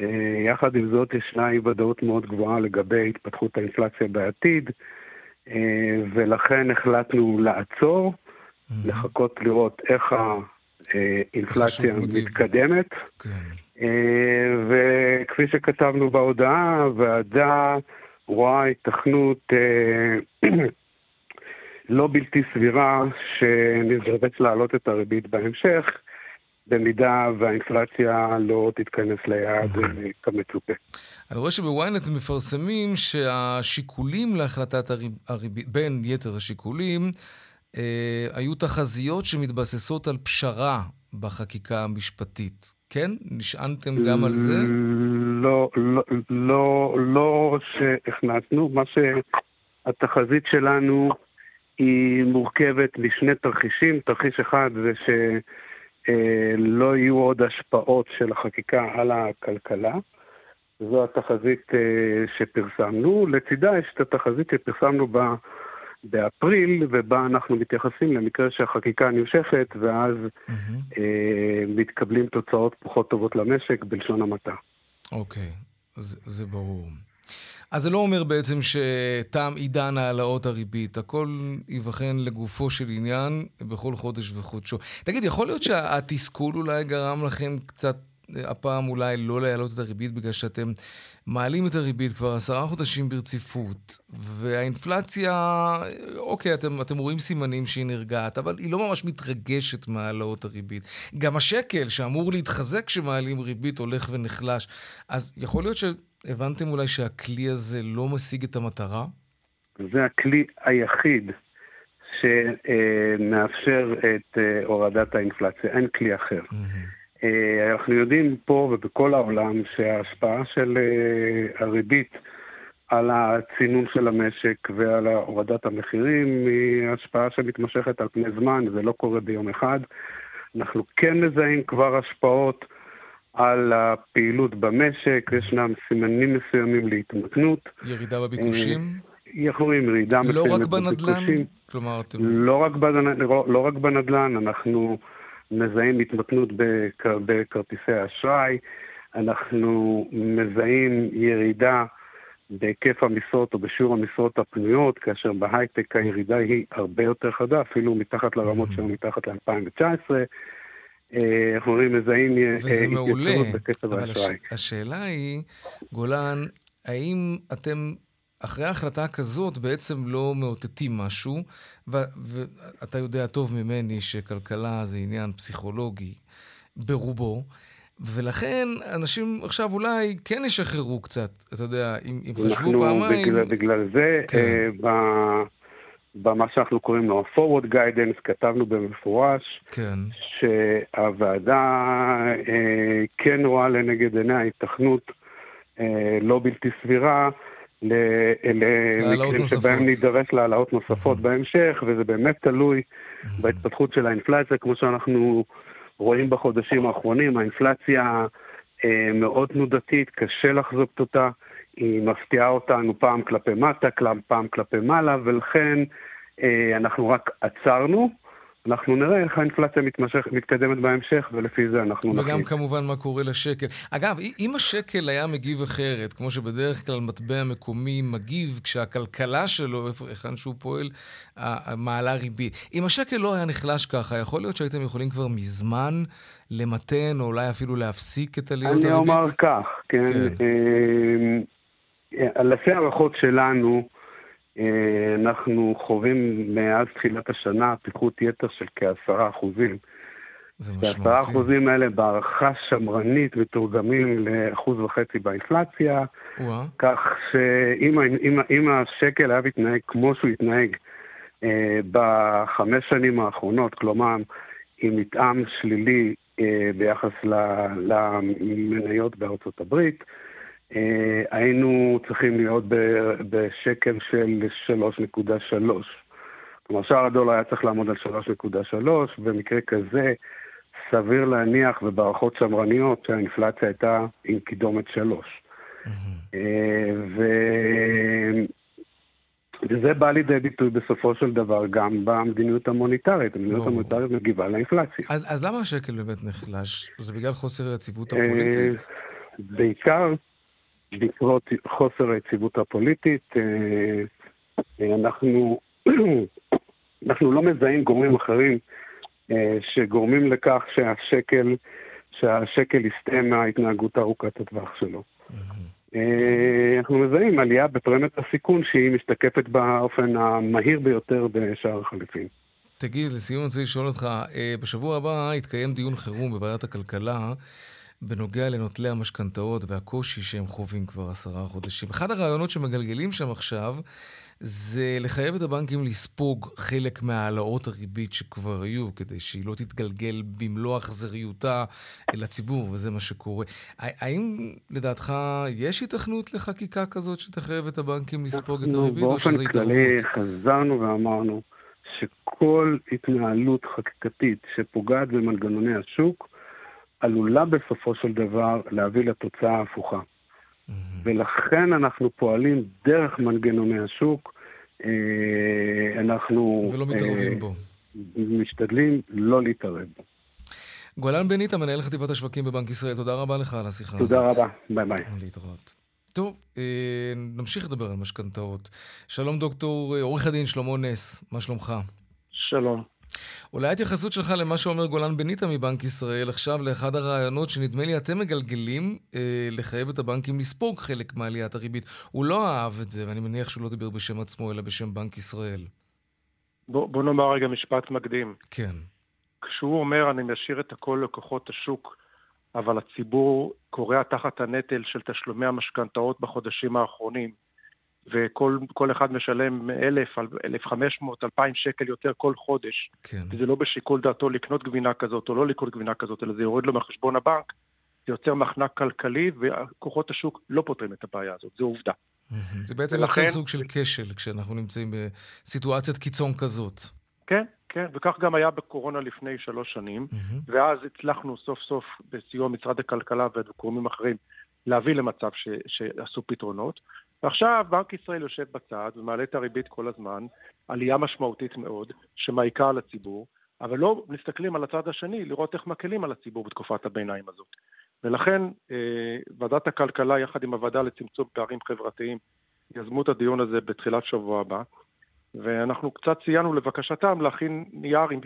[SPEAKER 16] אה, יחד עם זאת ישנה אי ודאות מאוד גבוהה לגבי התפתחות האינפלציה בעתיד, ולכן החלטנו לעצור, לחכות לראות איך האינפלציה מתקדמת. כן. אה, וכפי שכתבנו בהודעה, הוועדה רואה התכנות אה, לא בלתי סבירה שנזרבץ להעלות את הריבית בהמשך, במידה והאינפלציה לא תתכנס ליעד אה, כמצופה.
[SPEAKER 1] אני רואה שבוויינט מפרסמים שהשיקולים להחלטת הריבית, בין יתר השיקולים, היו תחזיות שמתבססות על פשרה בחקיקה המשפטית. כן? נשענתם גם על זה?
[SPEAKER 16] לא, לא, לא, לא שהכנסנו. מה שהתחזית שלנו היא מורכבת משני תרחישים. תרחיש אחד זה שלא יהיו עוד השפעות של החקיקה על הכלכלה. זו התחזית אה, שפרסמנו. לצידה יש את התחזית שפרסמנו בה באפריל, ובה אנחנו מתייחסים למקרה שהחקיקה נמשכת, ואז mm-hmm. אה, מתקבלים תוצאות פחות טובות למשק, בלשון המעטה.
[SPEAKER 1] אוקיי, זה, זה ברור. אז זה לא אומר בעצם שתם עידן העלאות הריבית, הכל ייבחן לגופו של עניין בכל חודש וחודשו. תגיד, יכול להיות שהתסכול אולי גרם לכם קצת הפעם אולי לא להעלות את הריבית בגלל שאתם מעלים את הריבית כבר עשרה חודשים ברציפות, והאינפלציה, אוקיי, אתם, אתם רואים סימנים שהיא נרגעת, אבל היא לא ממש מתרגשת מהעלאות הריבית. גם השקל, שאמור להתחזק כשמעלים ריבית, הולך ונחלש. אז יכול להיות שהבנתם אולי שהכלי הזה לא משיג את המטרה?
[SPEAKER 16] זה הכלי היחיד שמאפשר את אה, הורדת האינפלציה, אין כלי אחר. Mm-hmm. אה, אנחנו יודעים פה ובכל העולם שההשפעה של אה, הריבית על הצינון של המשק ועל הורדת המחירים היא השפעה שמתמשכת על פני זמן, זה לא קורה ביום אחד. אנחנו כן מזהים כבר השפעות על הפעילות במשק, ישנם סימנים מסוימים להתמתנות.
[SPEAKER 1] ירידה בביקושים?
[SPEAKER 16] אה, אנחנו רואים ירידה
[SPEAKER 1] מסוימת בביקושים. לא רק בנדל"ן? כלומר, אתם...
[SPEAKER 16] לא רק, בנדל"ן, לא, לא רק בנדל"ן, אנחנו... מזהים התמתנות בכרטיסי האשראי, אנחנו מזהים ירידה בהיקף המשרות או בשיעור המשרות הפנויות, כאשר בהייטק הירידה היא הרבה יותר חדה, אפילו מתחת לרמות שלנו מתחת ל-2019. אה, אנחנו רואים מזהים
[SPEAKER 1] אה, התייצבות בקצב האשראי. הש... השאלה היא, גולן, האם אתם אחרי החלטה כזאת בעצם לא מאותתים משהו, ואתה יודע טוב ממני שכלכלה זה עניין פסיכולוגי ברובו, ולכן אנשים עכשיו אולי כן ישחררו קצת, אתה יודע, אם, אם חשבו פעמיים...
[SPEAKER 16] בגלל, בגלל זה, כן. אה, ב... במה שאנחנו קוראים לו ה-forward guidance, כתבנו במפורש,
[SPEAKER 1] כן.
[SPEAKER 16] שהוועדה אה, כן רואה לנגד עיניה התכנות אה, לא בלתי סבירה למקרים שבהם נידרש להעלאות נוספות בהמשך, וזה באמת תלוי בהתפתחות של האינפלציה, כמו שאנחנו רואים בחודשים האחרונים. האינפלציה אה, מאוד תנודתית, קשה לחזות אותה, היא מפתיעה אותנו פעם כלפי מטה, פעם כלפי מעלה, ולכן אה, אנחנו רק עצרנו. אנחנו נראה איך האינפלציה מתמשך, מתקדמת בהמשך, ולפי זה אנחנו
[SPEAKER 1] נכין. וגם נכין. כמובן מה קורה לשקל. אגב, אם השקל היה מגיב אחרת, כמו שבדרך כלל מטבע מקומי מגיב כשהכלכלה שלו, היכן שהוא פועל, מעלה ריבית. אם השקל לא היה נחלש ככה, יכול להיות שהייתם יכולים כבר מזמן למתן, או אולי אפילו להפסיק את עליות הריבית?
[SPEAKER 16] אני אומר כך, כן. כן. אה, לפי הערכות שלנו, אנחנו חווים מאז תחילת השנה פיחות יתר של כעשרה אחוזים.
[SPEAKER 1] זה
[SPEAKER 16] ועשרה
[SPEAKER 1] משמעותי.
[SPEAKER 16] אחוזים האלה בהערכה שמרנית מתורגמים לאחוז וחצי באינפלציה,
[SPEAKER 1] וואה.
[SPEAKER 16] כך שאם השקל היה מתנהג כמו שהוא התנהג אה, בחמש שנים האחרונות, כלומר עם מתאם שלילי אה, ביחס ל- למניות בארצות הברית, אה, היינו צריכים להיות בשקל של 3.3. כלומר, שער הדולר היה צריך לעמוד על 3.3, במקרה כזה סביר להניח, ובהערכות שמרניות, שהאינפלציה הייתה עם קידומת 3. אה, ו... וזה בא לידי ביטוי בסופו של דבר גם במדיניות המוניטרית. המדיניות. המוניטרית מגיבה לאינפלציה.
[SPEAKER 1] אז, אז למה השקל באמת נחלש? זה בגלל חוסר היציבות
[SPEAKER 16] אה,
[SPEAKER 1] הפוליטית?
[SPEAKER 16] בעיקר בעקבות חוסר היציבות הפוליטית, אה, אה, אנחנו, אנחנו לא מזהים גורמים אחרים אה, שגורמים לכך שהשקל, שהשקל יסטה מההתנהגות ארוכת הטווח שלו. אנחנו מזהים עלייה בפרמיית הסיכון שהיא משתקפת באופן המהיר ביותר בשער החליפין.
[SPEAKER 1] תגיד, לסיום אני רוצה לשאול אותך, בשבוע הבא יתקיים דיון חירום בוועדת הכלכלה בנוגע לנוטלי המשכנתאות והקושי שהם חווים כבר עשרה חודשים. אחד הרעיונות שמגלגלים שם עכשיו זה לחייב את הבנקים לספוג חלק מהעלאות הריבית שכבר היו, כדי שהיא לא תתגלגל במלוא אכזריותה לציבור, וזה מה שקורה. האם לדעתך יש היתכנות לחקיקה כזאת שתחייב את הבנקים לספוג את הריבית, או שזה
[SPEAKER 16] באופן כללי
[SPEAKER 1] התערבות?
[SPEAKER 16] חזרנו ואמרנו שכל התנהלות חקיקתית שפוגעת במנגנוני השוק עלולה בסופו של דבר להביא לתוצאה ההפוכה. ולכן אנחנו פועלים דרך מנגנוני השוק. אה, אנחנו...
[SPEAKER 1] ולא מתערבים
[SPEAKER 16] אה,
[SPEAKER 1] בו.
[SPEAKER 16] משתדלים לא להתערב בו.
[SPEAKER 1] גולן בניטה, מנהל חטיבת השווקים בבנק ישראל, תודה רבה לך על השיחה הזאת.
[SPEAKER 16] תודה רבה, ביי ביי.
[SPEAKER 1] להתראות. טוב, אה, נמשיך לדבר על משכנתאות. שלום דוקטור, עורך הדין שלמה נס, מה שלומך?
[SPEAKER 17] שלום.
[SPEAKER 1] אולי ההתייחסות שלך למה שאומר גולן בניטה מבנק ישראל עכשיו לאחד הרעיונות שנדמה לי אתם מגלגלים אה, לחייב את הבנקים לספוג חלק מעליית הריבית. הוא לא אהב את זה, ואני מניח שהוא לא דיבר בשם עצמו, אלא בשם בנק ישראל.
[SPEAKER 17] בוא, בוא נאמר רגע משפט מקדים.
[SPEAKER 1] כן.
[SPEAKER 17] כשהוא אומר אני משאיר את הכל לכוחות השוק, אבל הציבור כורע תחת הנטל של תשלומי המשכנתאות בחודשים האחרונים, וכל כל אחד משלם אלף, אלף חמש מאות, אלפיים שקל יותר כל חודש,
[SPEAKER 1] כן.
[SPEAKER 17] וזה לא בשיקול דעתו לקנות גבינה כזאת או לא לקנות גבינה כזאת, אלא זה יורד לו מחשבון הבנק, זה יוצר מחנק כלכלי, וכוחות השוק לא פותרים את הבעיה הזאת, זו עובדה.
[SPEAKER 1] זה בעצם
[SPEAKER 17] ולכן-
[SPEAKER 1] יוצר סוג של כשל כשאנחנו נמצאים בסיטואציית קיצון כזאת.
[SPEAKER 17] כן, כן, וכך גם היה בקורונה לפני שלוש שנים, ואז הצלחנו סוף סוף בסיוע משרד הכלכלה וגורמים אחרים להביא למצב ש, שעשו פתרונות. ועכשיו בנק ישראל יושב בצד ומעלה את הריבית כל הזמן, עלייה משמעותית מאוד, שמעיקה על הציבור, אבל לא מסתכלים על הצד השני, לראות איך מקלים על הציבור בתקופת הביניים הזאת. ולכן אה, ועדת הכלכלה יחד עם הוועדה לצמצום פערים חברתיים יזמו את הדיון הזה בתחילת שבוע הבא. ואנחנו קצת ציינו לבקשתם להכין נייר עם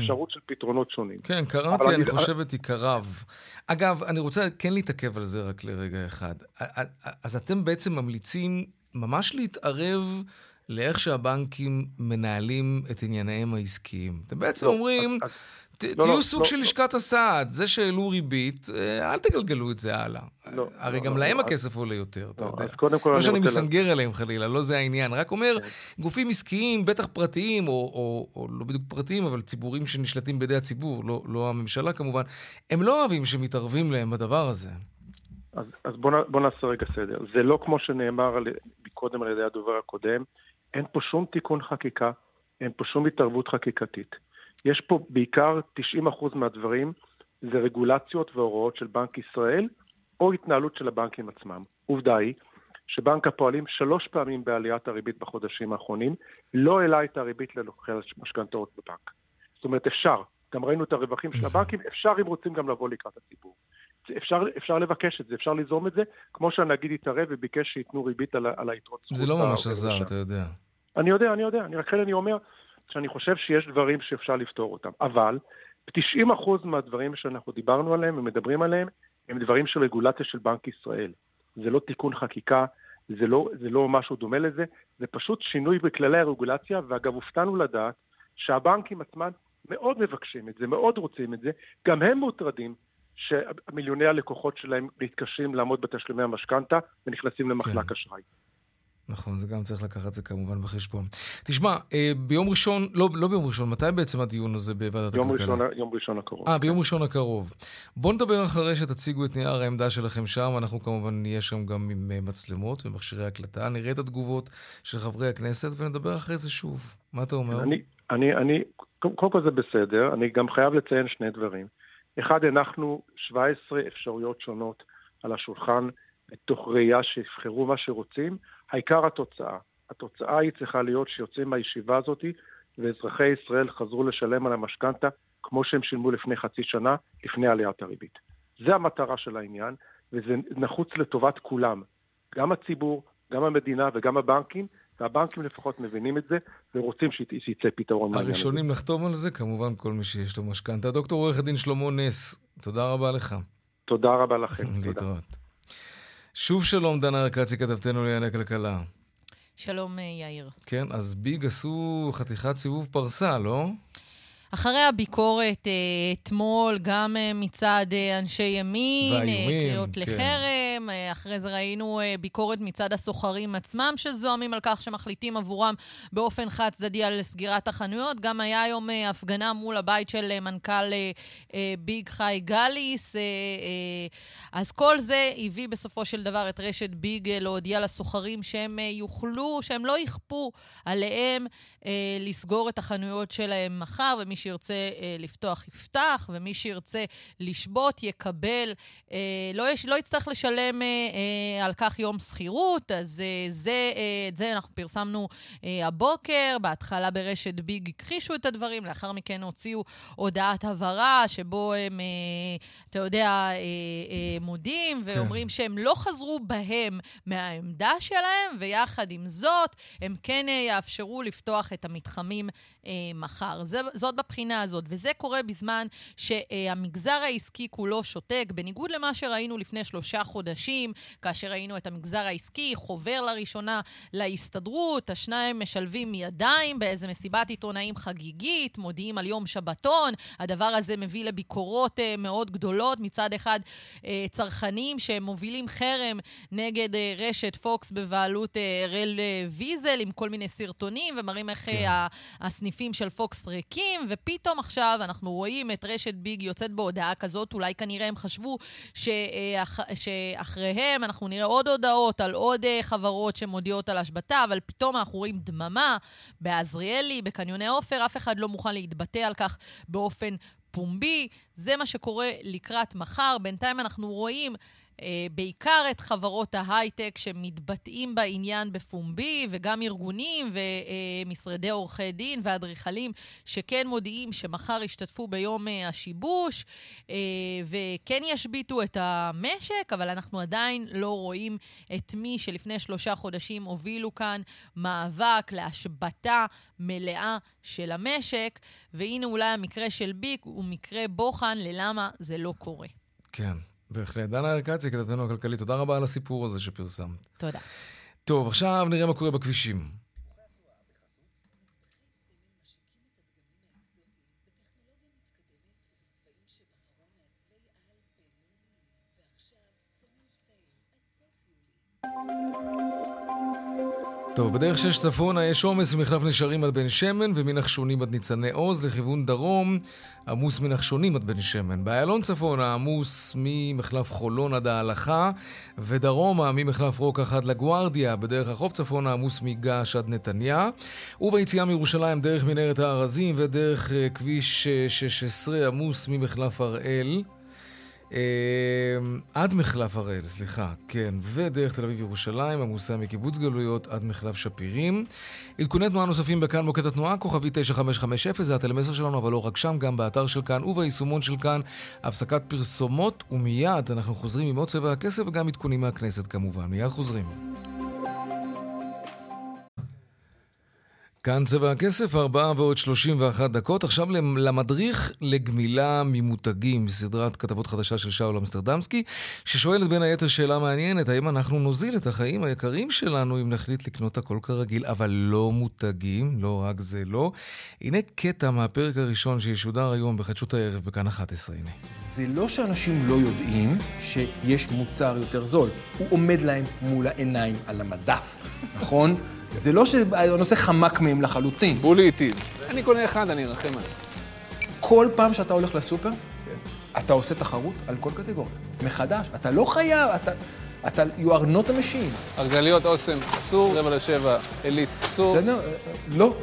[SPEAKER 17] אפשרות של פתרונות שונים.
[SPEAKER 1] כן, קראתי, אני
[SPEAKER 17] אני-
[SPEAKER 1] חושב, את עיקריו. אגב, אני רוצה כן להתעכב על זה רק לרגע אחד. אז אתם בעצם ממליצים ממש להתערב לאיך שהבנקים מנהלים את ענייניהם העסקיים. אתם בעצם
[SPEAKER 17] לא,
[SPEAKER 1] אומרים,
[SPEAKER 17] לא,
[SPEAKER 1] תהיו
[SPEAKER 17] לא,
[SPEAKER 1] סוג
[SPEAKER 17] לא,
[SPEAKER 1] של. לשכת הסעד. זה שהעלו ריבית, אה, אל תגלגלו את זה הלאה.
[SPEAKER 17] לא,
[SPEAKER 1] הרי גם להם הכסף עולה יותר, אתה יודע. לא
[SPEAKER 17] אני
[SPEAKER 1] שאני
[SPEAKER 17] לה-
[SPEAKER 1] מסנגר עליהם חלילה, לא זה העניין. רק אומר,
[SPEAKER 17] כן.
[SPEAKER 1] גופים עסקיים, בטח פרטיים, או, או, או לא בדיוק פרטיים, אבל ציבורים שנשלטים בידי הציבור, לא, הממשלה כמובן, הם לא אוהבים שמתערבים להם בדבר הזה.
[SPEAKER 17] אז, אז בוא, נ- בוא נעשה רגע סדר. זה לא כמו שנאמר על, קודם על ידי הדובר הקודם, אין פה שום תיקון חקיקה, אין פה שום התערבות חקיקתית. יש פה בעיקר 90% מהדברים זה רגולציות והוראות של בנק ישראל, או התנהלות של הבנקים עצמם. עובדה היא שבנק הפועלים שלוש פעמים בעליית הריבית בחודשים האחרונים, לא העלה את הריבית ללוקחי המשכנתאות בבנק. זאת אומרת, אפשר. גם ראינו את הרווחים של הבנקים, אפשר אם רוצים גם לבוא לקראת הציבור. אפשר, אפשר לבקש את זה, אפשר ליזום את זה, כמו שהנגיד התערב וביקש שייתנו ריבית על, על היתרות
[SPEAKER 1] זה לא ממש עזר. אתה יודע.
[SPEAKER 17] אני יודע, אני יודע, אני לכן אני אומר שאני חושב שיש דברים שאפשר לפתור אותם, אבל 90% מהדברים שאנחנו דיברנו עליהם ומדברים עליהם הם דברים של רגולציה של בנק ישראל. זה לא תיקון חקיקה, זה לא, זה לא משהו דומה לזה, זה פשוט שינוי בכללי הרגולציה, ואגב, הופתענו לדעת שהבנקים עצמם מאוד מבקשים את זה, מאוד רוצים את זה, גם הם מוטרדים שמיליוני הלקוחות שלהם מתקשים לעמוד בתשלומי המשכנתה ונכנסים למחלק כן. אשראי.
[SPEAKER 1] נכון, זה גם צריך לקחת את זה כמובן בחשבון. תשמע, אה, ביום ראשון, לא, לא ביום ראשון, מתי בעצם הדיון הזה בוועדת
[SPEAKER 17] יום הכלכלה? ראשון, יום ראשון הקרוב.
[SPEAKER 1] אה, ביום ראשון הקרוב. בואו נדבר אחרי שתציגו את נייר העמדה שלכם שם, אנחנו כמובן נהיה שם גם עם אה, מצלמות ומכשירי הקלטה, נראה את התגובות של חברי הכנסת ונדבר אחרי זה שוב. מה אתה אומר?
[SPEAKER 17] אני, אני, אני, קודם כל זה בסדר, אני גם חייב לציין שני דברים. אחד, הנחנו 17 אפשרויות שונות על השולחן, מתוך ראייה שיבחרו מה שרוצים. העיקר התוצאה. התוצאה היא צריכה להיות שיוצאים מהישיבה הזאת ואזרחי ישראל חזרו לשלם על המשכנתה כמו שהם שילמו לפני חצי שנה, לפני עליית הריבית. זה המטרה של העניין, וזה נחוץ לטובת כולם. גם הציבור, גם המדינה וגם הבנקים, והבנקים לפחות מבינים את זה, ורוצים שיצא פתרון.
[SPEAKER 1] הראשונים לחתום על זה, כמובן כל מי שיש לו משכנתה. דוקטור עורך הדין שלמה נס, תודה רבה לך.
[SPEAKER 17] תודה רבה לכם.
[SPEAKER 1] להתראות. שוב שלום, דנה ארקצי, כתבתנו לענייני כלכלה.
[SPEAKER 13] שלום, אה, יאיר.
[SPEAKER 1] כן, אז ביג עשו חתיכת סיבוב פרסה, לא?
[SPEAKER 13] אחרי הביקורת אה, אתמול, גם אה, מצד אה, אנשי ימין, והאיומים, קריאות כן. לחרם, אחרי זה ראינו ביקורת מצד הסוחרים עצמם, שזועמים על כך שמחליטים עבורם באופן חד צדדי על סגירת החנויות. גם היה היום הפגנה מול הבית של מנכ"ל ביג חי גליס. אז כל זה הביא בסופו של דבר את רשת ביג להודיע לסוחרים שהם יוכלו, שהם לא יכפו עליהם לסגור את החנויות שלהם מחר, ומי שירצה אה, לפתוח יפתח, ומי שירצה לשבות יקבל, אה, לא, יש, לא יצטרך לשלם אה, אה, על כך יום שכירות, אז אה, זה, אה, את זה אנחנו פרסמנו אה, הבוקר, בהתחלה ברשת ביג הכחישו את הדברים, לאחר מכן הוציאו הודעת הבהרה, שבו הם, אה, אתה יודע, אה, אה, מודים ואומרים כן. שהם לא חזרו בהם מהעמדה שלהם, ויחד עם זאת, הם כן אה, יאפשרו לפתוח את המתחמים אה, מחר. זה, זאת בבחינה הזאת, וזה קורה בזמן שהמגזר העסקי כולו שותק, בניגוד למה שראינו לפני שלושה חודשים, כאשר ראינו את המגזר העסקי חובר לראשונה להסתדרות, השניים משלבים ידיים באיזה מסיבת עיתונאים חגיגית, מודיעים על יום שבתון, הדבר הזה מביא לביקורות אה, מאוד גדולות, מצד אחד אה, צרכנים שמובילים חרם נגד אה, רשת פוקס בבעלות אראל ויזל, עם כל מיני סרטונים, ומראים איך כן. הסניפים של פוקס ריקים, ופתאום עכשיו אנחנו רואים את רשת ביג יוצאת בהודעה כזאת, אולי כנראה הם חשבו שאח, שאחריהם אנחנו נראה עוד הודעות על עוד אה, חברות שמודיעות על השבתה, אבל פתאום אנחנו רואים דממה בעזריאלי, בקניוני עופר, אף אחד לא מוכן להתבטא על כך באופן פומבי. זה מה שקורה לקראת מחר. בינתיים אנחנו רואים... אה, בעיקר את חברות ההייטק שמתבטאים בעניין בפומבי, וגם ארגונים ומשרדי עורכי דין ואדריכלים שכן מודיעים שמחר ישתתפו ביום אה, השיבוש, אה, וכן ישביתו את המשק, אבל אנחנו עדיין לא רואים את מי שלפני שלושה חודשים הובילו כאן מאבק להשבתה מלאה של המשק, והנה אולי המקרה של ביק הוא מקרה בוחן ללמה זה לא קורה.
[SPEAKER 1] כן, בהחלט. דנה ארקצי, כתבתנו הכלכלית, תודה רבה על הסיפור הזה שפרסמת.
[SPEAKER 13] תודה.
[SPEAKER 1] טוב, עכשיו נראה מה קורה בכבישים. טוב, בדרך שש צפונה יש עומס ממחלף נשרים עד בן שמן ומנחשונים עד ניצני עוז לכיוון דרום, עמוס מנחשונים עד בן שמן. באיילון צפונה עמוס ממחלף חולון עד ההלכה ודרומה ממחלף רוקח עד לגוארדיה. בדרך החוף צפונה עמוס מגעש עד נתניה. וביציאה מירושלים דרך מנהרת הארזים ודרך אה, כביש 16 אה, עמוס ממחלף הראל. אמ, עד מחלף הראל, סליחה, כן, ודרך תל אביב-ירושלים, עמוסה מקיבוץ גלויות עד מחלף שפירים. עדכוני תנועה נוספים בכאן מוקד התנועה, כוכבי 9550, זה הטלמסר שלנו, אבל לא רק שם, גם באתר של כאן וביישומון של כאן. הפסקת פרסומות, ומיד אנחנו חוזרים עם עוד צבע הכסף וגם עדכונים מהכנסת כמובן. מיד חוזרים. כאן צבע הכסף, ארבעה ועוד שלושים ואחת דקות. עכשיו למדריך לגמילה ממותגים, סדרת כתבות חדשה של שאול אמסטרדמסקי, ששואלת בין היתר שאלה מעניינת, האם אנחנו נוזיל את החיים היקרים שלנו אם נחליט לקנות הכל כרגיל, אבל לא מותגים, לא רק זה לא. הנה קטע מהפרק הראשון שישודר היום בחדשות הערב בכאן 11, הנה.
[SPEAKER 18] זה לא שאנשים לא יודעים שיש מוצר יותר זול, הוא עומד להם מול העיניים על המדף, נכון? זה לא שהנושא חמק מהם לחלוטין.
[SPEAKER 19] בולי איתי. אני קונה אחד, אני ארחם עליו.
[SPEAKER 18] כל פעם שאתה הולך לסופר, אתה עושה תחרות על כל קטגוריה. מחדש. אתה לא חייב, אתה... אתה, you are not a machine.
[SPEAKER 19] ארגזליות אוסם, אסור, רבע לשבע, עילית, אסור.
[SPEAKER 18] בסדר? לא.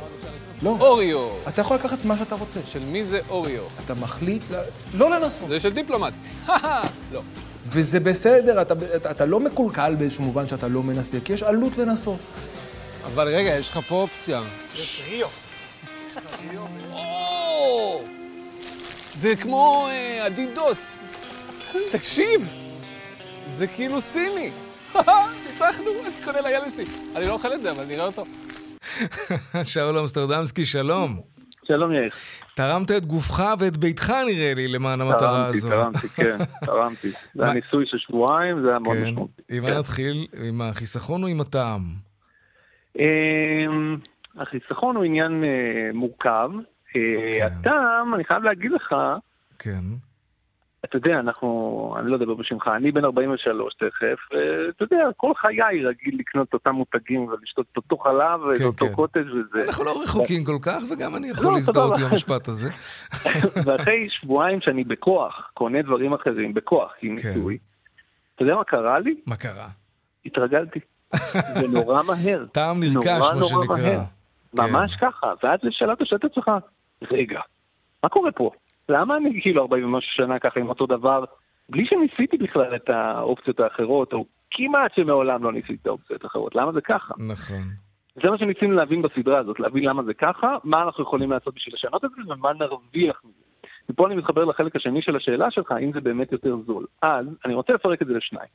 [SPEAKER 18] לא.
[SPEAKER 19] אוריו.
[SPEAKER 18] אתה יכול לקחת מה שאתה רוצה.
[SPEAKER 19] של מי זה אוריו?
[SPEAKER 18] אתה מחליט לא לנסות.
[SPEAKER 19] זה של דיפלומט. לא.
[SPEAKER 18] וזה בסדר, אתה, אתה, אתה לא מקולקל באיזשהו מובן שאתה לא מנסה, כי יש עלות לנסות.
[SPEAKER 19] אבל רגע, יש לך פה אופציה.
[SPEAKER 20] יש ריו.
[SPEAKER 19] זה כמו אה, אדידוס. תקשיב, זה כאילו סיני. ניצחנו, אני קונה לילד שלי. אני לא אוכל את זה, אבל נראה אותו.
[SPEAKER 1] שאול אמסטרדמסקי, שלום.
[SPEAKER 21] שלום יאיר.
[SPEAKER 1] תרמת את גופך ואת ביתך נראה לי למען המטרה הזו.
[SPEAKER 21] תרמתי, תרמתי, כן, תרמתי. זה היה ניסוי של שבועיים, זה היה מאוד
[SPEAKER 1] כן.
[SPEAKER 21] משמעותי.
[SPEAKER 1] עם מה נתחיל? עם החיסכון או עם הטעם?
[SPEAKER 21] אמ, החיסכון הוא עניין אה, מורכב. אה, הטעם, אני חייב להגיד לך,
[SPEAKER 1] כן.
[SPEAKER 21] אתה יודע, אנחנו, אני לא אדבר בשמך, אני בן 43 תכף, ואתה יודע, כל חיי רגיל לקנות את אותם מותגים ולשתות את אותו חלב ואת
[SPEAKER 1] כן,
[SPEAKER 21] אותו
[SPEAKER 1] כן.
[SPEAKER 21] קוטג' וזה.
[SPEAKER 1] אנחנו לא רחוקים כל כך, וגם אני
[SPEAKER 21] לא,
[SPEAKER 1] יכול להזדהות
[SPEAKER 21] סבבה.
[SPEAKER 1] עם המשפט הזה.
[SPEAKER 21] ואחרי שבועיים שאני בכוח קונה דברים אחרים, בכוח, עם ניסוי, אתה יודע מה קרה לי?
[SPEAKER 1] מה קרה?
[SPEAKER 21] התרגלתי. זה נורא מהר.
[SPEAKER 1] טעם נרכש, מה שנקרא.
[SPEAKER 21] מהר. ממש ככה. ואז שאלת שואלת את עצמך, רגע, מה קורה פה? למה אני כאילו 40 ומשהו שנה ככה עם אותו דבר, בלי שניסיתי בכלל את האופציות האחרות, או כמעט שמעולם לא ניסיתי את האופציות האחרות? למה זה ככה?
[SPEAKER 1] נכון.
[SPEAKER 21] זה מה שניסינו להבין בסדרה הזאת, להבין למה זה ככה, מה אנחנו יכולים לעשות בשביל לשנות את זה, ומה נרוויח מזה. ופה אני מתחבר לחלק השני של השאלה שלך, האם זה באמת יותר זול. אז אני רוצה לפרק את זה לשניים.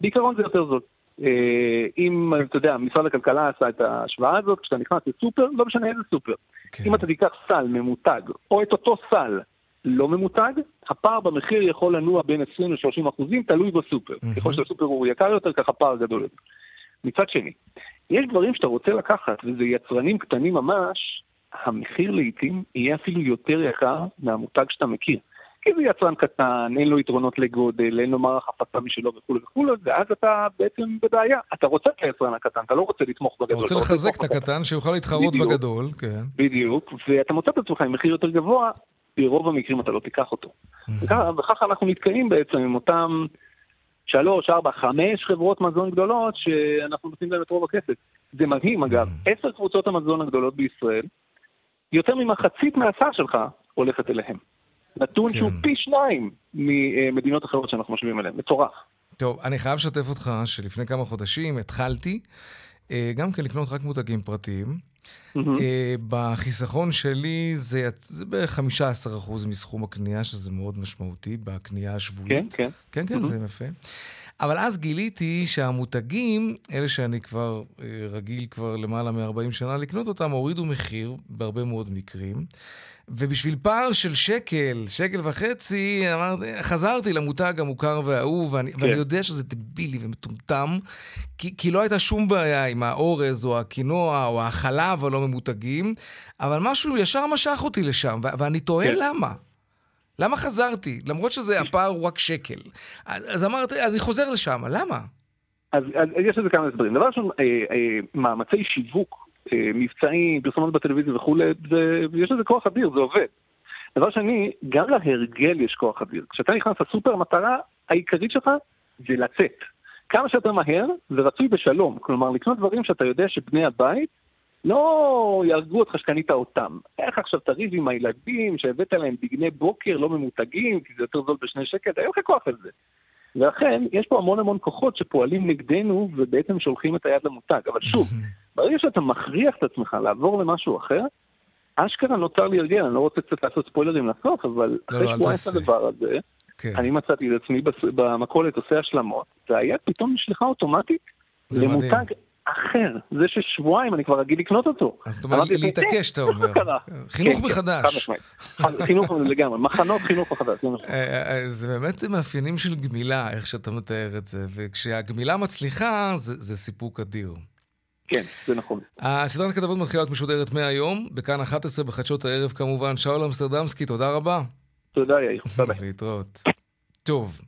[SPEAKER 21] בעיקרון זה יותר זול. אה, אם, אתה יודע, משרד הכלכלה עשה את ההשוואה הזאת, כשאתה נכנס לסופר, לא משנה איזה סופר. אם אתה תיקח סל ממותג, או את אותו סל לא ממותג, הפער במחיר יכול לנוע בין 20 ל-30 אחוזים, תלוי בסופר. ככל שהסופר הוא יקר יותר, ככה פער גדול יותר. מצד שני, יש דברים שאתה רוצה לקחת, וזה יצרנים קטנים ממש, המחיר לעיתים יהיה אפילו יותר יקר מהמותג שאתה מכיר. כי זה יצרן קטן, אין לו יתרונות לגודל, אין לו מערך הפצה משלו וכולי וכולי, ואז אתה בעצם בבעיה. אתה רוצה את היצרן הקטן, אתה לא רוצה לתמוך בגדול.
[SPEAKER 1] אתה רוצה לחזק את הקטן שיוכל להתחרות
[SPEAKER 21] בדיוק.
[SPEAKER 1] בגדול, כן.
[SPEAKER 21] בדיוק, ואתה מוצא את עצמך עם מחיר יותר גבוה, ברוב המקרים אתה לא תיקח אותו. וככה, וככה אנחנו נתקעים בעצם עם אותם שלוש, ארבע, חמש חברות מזון גדולות שאנחנו נותנים להם את רוב הכסף. זה מדהים אגב, עשר קבוצות המזון הגדולות בישראל, יותר ממחצית מהסל שלך הולכת אליהם. נתון שהוא פי שניים ממדינות אחרות שאנחנו משווים אליהן, מטורף.
[SPEAKER 1] טוב, אני חייב לשתף אותך שלפני כמה חודשים התחלתי אה, גם כן לקנות רק מותגים פרטיים. אה, בחיסכון שלי זה, זה בערך 15% מסכום הקנייה, שזה מאוד משמעותי בקנייה השבועית.
[SPEAKER 21] כן, כן.
[SPEAKER 1] כן, כן, זה יפה. אבל אז גיליתי שהמותגים, אלה שאני כבר אה, רגיל כבר למעלה מ-40 שנה לקנות אותם, הורידו מחיר בהרבה מאוד מקרים. ובשביל פער של שקל, שקל וחצי, אמרתי, חזרתי למותג המוכר והאהוב, ואני,
[SPEAKER 21] כן.
[SPEAKER 1] ואני יודע שזה דבילי ומטומטם, כי, כי לא הייתה שום בעיה עם האורז או הקינוע או החלב הלא ממותגים, אבל משהו ישר משך אותי לשם, ו- ואני תוהה
[SPEAKER 21] כן.
[SPEAKER 1] למה. למה חזרתי? למרות שזה הפער הוא רק שקל. אז, אז אמרתי, אז אני חוזר לשם, למה?
[SPEAKER 21] אז, אז יש לזה כמה הסברים. דבר ראשון, אה, אה, מאמצי שיווק, מבצעים, פרסומות בטלוויזיה וכולי, זה- יש לזה כוח אדיר, זה עובד. דבר שני, גם להרגל יש כוח אדיר. כשאתה נכנס לסופר, המטרה העיקרית שלך זה לצאת. כמה שיותר מהר, ורצוי בשלום. כלומר, לקנות דברים שאתה יודע שבני הבית לא יהרגו אותך שקנית אותם. איך עכשיו תריב עם הילדים שהבאת להם דגני בוקר לא ממותגים, כי זה יותר זול בשני שקל, אין לך כוח על זה. ולכן, יש פה המון המון כוחות שפועלים נגדנו ובעצם שולחים את היד למותג. אבל שוב, ברגע שאתה מכריח את עצמך לעבור למשהו אחר, אשכרה נוצר לי הרגל, אני לא רוצה קצת לעשות ספוילרים לסוף, אבל
[SPEAKER 1] לא,
[SPEAKER 21] אחרי
[SPEAKER 1] אל
[SPEAKER 21] שבועיים. את הדבר הזה,
[SPEAKER 1] כן.
[SPEAKER 21] אני מצאתי את עצמי במכולת עושה השלמות, והיד פתאום נשלחה אוטומטית
[SPEAKER 1] זה
[SPEAKER 21] למותג
[SPEAKER 1] מדהים.
[SPEAKER 20] אחר. זה ששבועיים אני כבר רגיל לקנות אותו.
[SPEAKER 1] אז זאת אומרת, להתעקש, אתה אומר. חינוך
[SPEAKER 20] כן,
[SPEAKER 1] מחדש.
[SPEAKER 20] חינוך לגמרי, מחנות חינוך מחדש.
[SPEAKER 1] אה, אה, זה באמת מאפיינים של גמילה, איך שאתה מתאר את זה, וכשהגמילה מצליחה, זה סיפוק אדיר.
[SPEAKER 20] כן, זה נכון.
[SPEAKER 1] הסדרת הכתבות מתחילה להיות משודרת מהיום, בכאן 11 בחדשות הערב כמובן. שאול אמסטרדמסקי, תודה רבה.
[SPEAKER 20] תודה יאיר, ביי.
[SPEAKER 1] להתראות. טוב,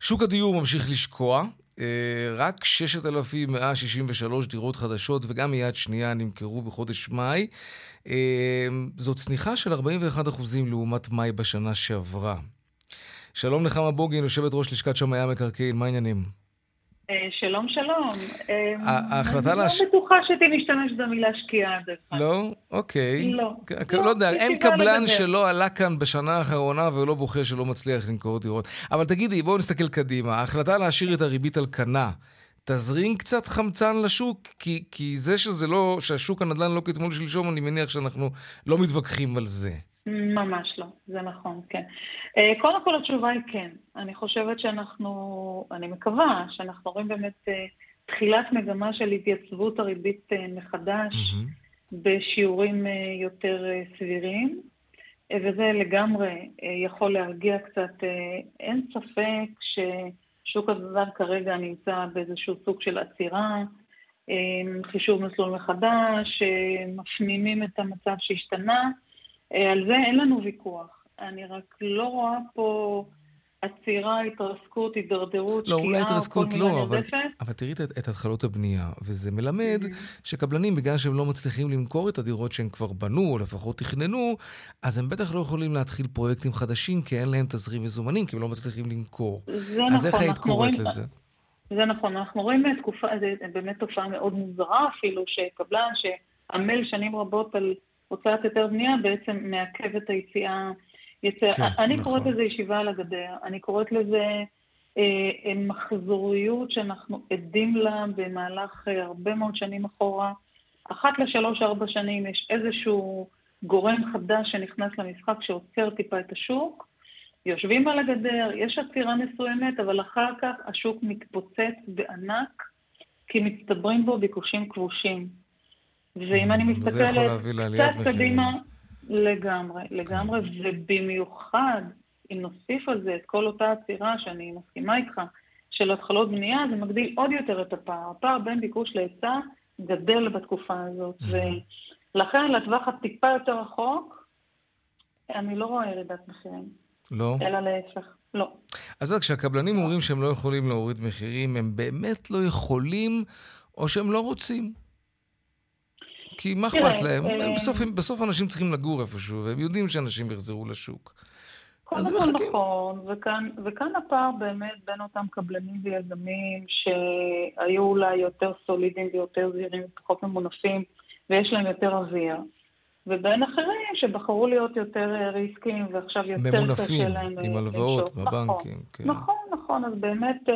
[SPEAKER 1] שוק הדיור ממשיך לשקוע. אה, רק 6,163 דירות חדשות וגם מיד שנייה נמכרו בחודש מאי. אה, זאת צניחה של 41% לעומת מאי בשנה שעברה. שלום נחמה בוגין, יושבת ראש לשכת שמאי המקרקעין, מה העניינים?
[SPEAKER 22] אה, שלום, שלום.
[SPEAKER 1] ההחלטה
[SPEAKER 22] להש... אני לא בטוחה שתי משתמש במילה שקיעה.
[SPEAKER 1] לא? אוקיי.
[SPEAKER 22] לא.
[SPEAKER 1] לא יודע, אין קבלן שלא עלה כאן בשנה האחרונה ולא בוכה שלא מצליח למכור דירות. אבל תגידי, בואו נסתכל קדימה. ההחלטה להשאיר את הריבית על כנה, תזרים קצת חמצן לשוק? כי, כי זה שזה לא, שהשוק הנדל"ן לא כתמול שלשום, אני מניח שאנחנו לא מתווכחים על זה.
[SPEAKER 22] ממש לא, זה נכון, כן. אה, קודם כל התשובה היא כן. אני חושבת שאנחנו, אני מקווה שאנחנו רואים באמת אה, תחילת מגמה של התייצבות הריבית אה, מחדש mm-hmm. בשיעורים יותר סבירים, וזה לגמרי יכול להרגיע קצת. אין ספק ששוק הנדל"ן כרגע נמצא באיזשהו סוג של עצירה, חישוב מסלול מחדש, מפנימים את המצב שהשתנה. אה, על זה אין לנו ויכוח. אני רק לא רואה פה עצירה, התרסקות, הידרדרות,
[SPEAKER 1] לא, אולי התרסקות לא, אבל, אבל תראי את, את התחלות הבנייה, וזה מלמד mm-hmm. שקבלנים, בגלל שהם לא מצליחים למכור את הדירות שהם כבר בנו, או לפחות תכננו, אז הם בטח לא יכולים להתחיל פרויקטים חדשים, כי אין להם תזרים מזומנים, כי הם לא מצליחים למכור.
[SPEAKER 22] זה
[SPEAKER 1] אז
[SPEAKER 22] נכון,
[SPEAKER 1] איך היית קוראת
[SPEAKER 22] רואים,
[SPEAKER 1] לזה?
[SPEAKER 22] זה נכון, אנחנו רואים תקופה, זה באמת תופעה מאוד מוזרה אפילו, שקבלן שעמל שנים רבות על הוצאת היתר בנייה בעצם מעכב את היציאה. יצא, כן, אני נכון. קוראת לזה ישיבה על הגדר, אני קוראת לזה אה, מחזוריות שאנחנו עדים לה במהלך אה, הרבה מאוד שנים אחורה. אחת לשלוש-ארבע שנים יש איזשהו גורם חדש שנכנס למשחק שעוצר טיפה את השוק. יושבים על הגדר, יש עצירה מסוימת, אבל אחר כך השוק מתפוצץ בענק, כי מצטברים בו ביקושים כבושים. ואם אני מסתכלת קצת קדימה, לגמרי, לגמרי, ובמיוחד, אם נוסיף על זה את כל אותה עצירה שאני מסכימה איתך, של התחלות בנייה, זה מגדיל עוד יותר את הפער. הפער בין ביקוש להיצע גדל בתקופה הזאת, ולכן לטווח הטיפה יותר רחוק, אני לא רואה ירידת מחירים.
[SPEAKER 1] לא?
[SPEAKER 22] אלא להפך, לא.
[SPEAKER 1] אז רק כשהקבלנים אומרים שהם לא יכולים להוריד מחירים, הם באמת לא יכולים, או שהם לא רוצים. כי מה אכפת להם? אה, בסוף, בסוף אנשים צריכים לגור איפשהו, והם יודעים שאנשים יחזרו לשוק.
[SPEAKER 22] אז הם מחכים. נכון, וכאן, וכאן הפער באמת בין אותם קבלנים ויזמים שהיו אולי יותר סולידיים ויותר זהירים ופחות ממונפים, ויש להם יותר אוויר. ובין אחרים שבחרו להיות יותר אה, ריסקים ועכשיו יותר קשה להם...
[SPEAKER 1] ממונפים, עם הלוואות בבנקים.
[SPEAKER 22] נכון, כן. נכון, נכון, אז באמת אה,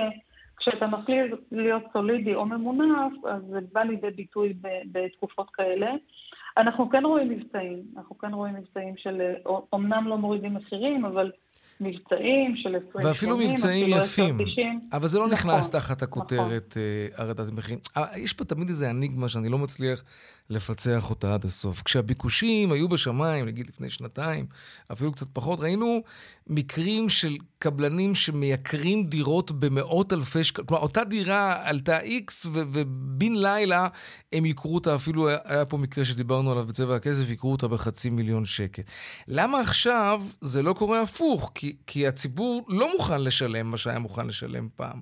[SPEAKER 22] כשאתה מחליט להיות סולידי או ממונף, אז זה בא לידי ביטוי בתקופות כאלה. אנחנו כן רואים מבצעים, אנחנו כן רואים מבצעים של, אומנם לא מורידים מחירים, אבל מבצעים של 20
[SPEAKER 1] ואפילו מבצעים יפים, אבל זה לא נכון, נכנס תחת הכותרת נכון. הורדת מחירים. אה, יש פה תמיד איזה אניגמה שאני לא מצליח לפצח אותה עד הסוף. כשהביקושים היו בשמיים, נגיד לפני שנתיים, אפילו קצת פחות, ראינו מקרים של קבלנים שמייקרים דירות במאות אלפי שקלים. כלומר, אותה דירה עלתה איקס, ובן לילה הם יקרו אותה, אפילו היה פה מקרה שדיברנו עליו בצבע הכסף, יקרו אותה בחצי מיליון שקל. למה עכשיו זה לא קורה הפוך? כי, כי הציבור לא מוכן לשלם מה שהיה מוכן לשלם פעם.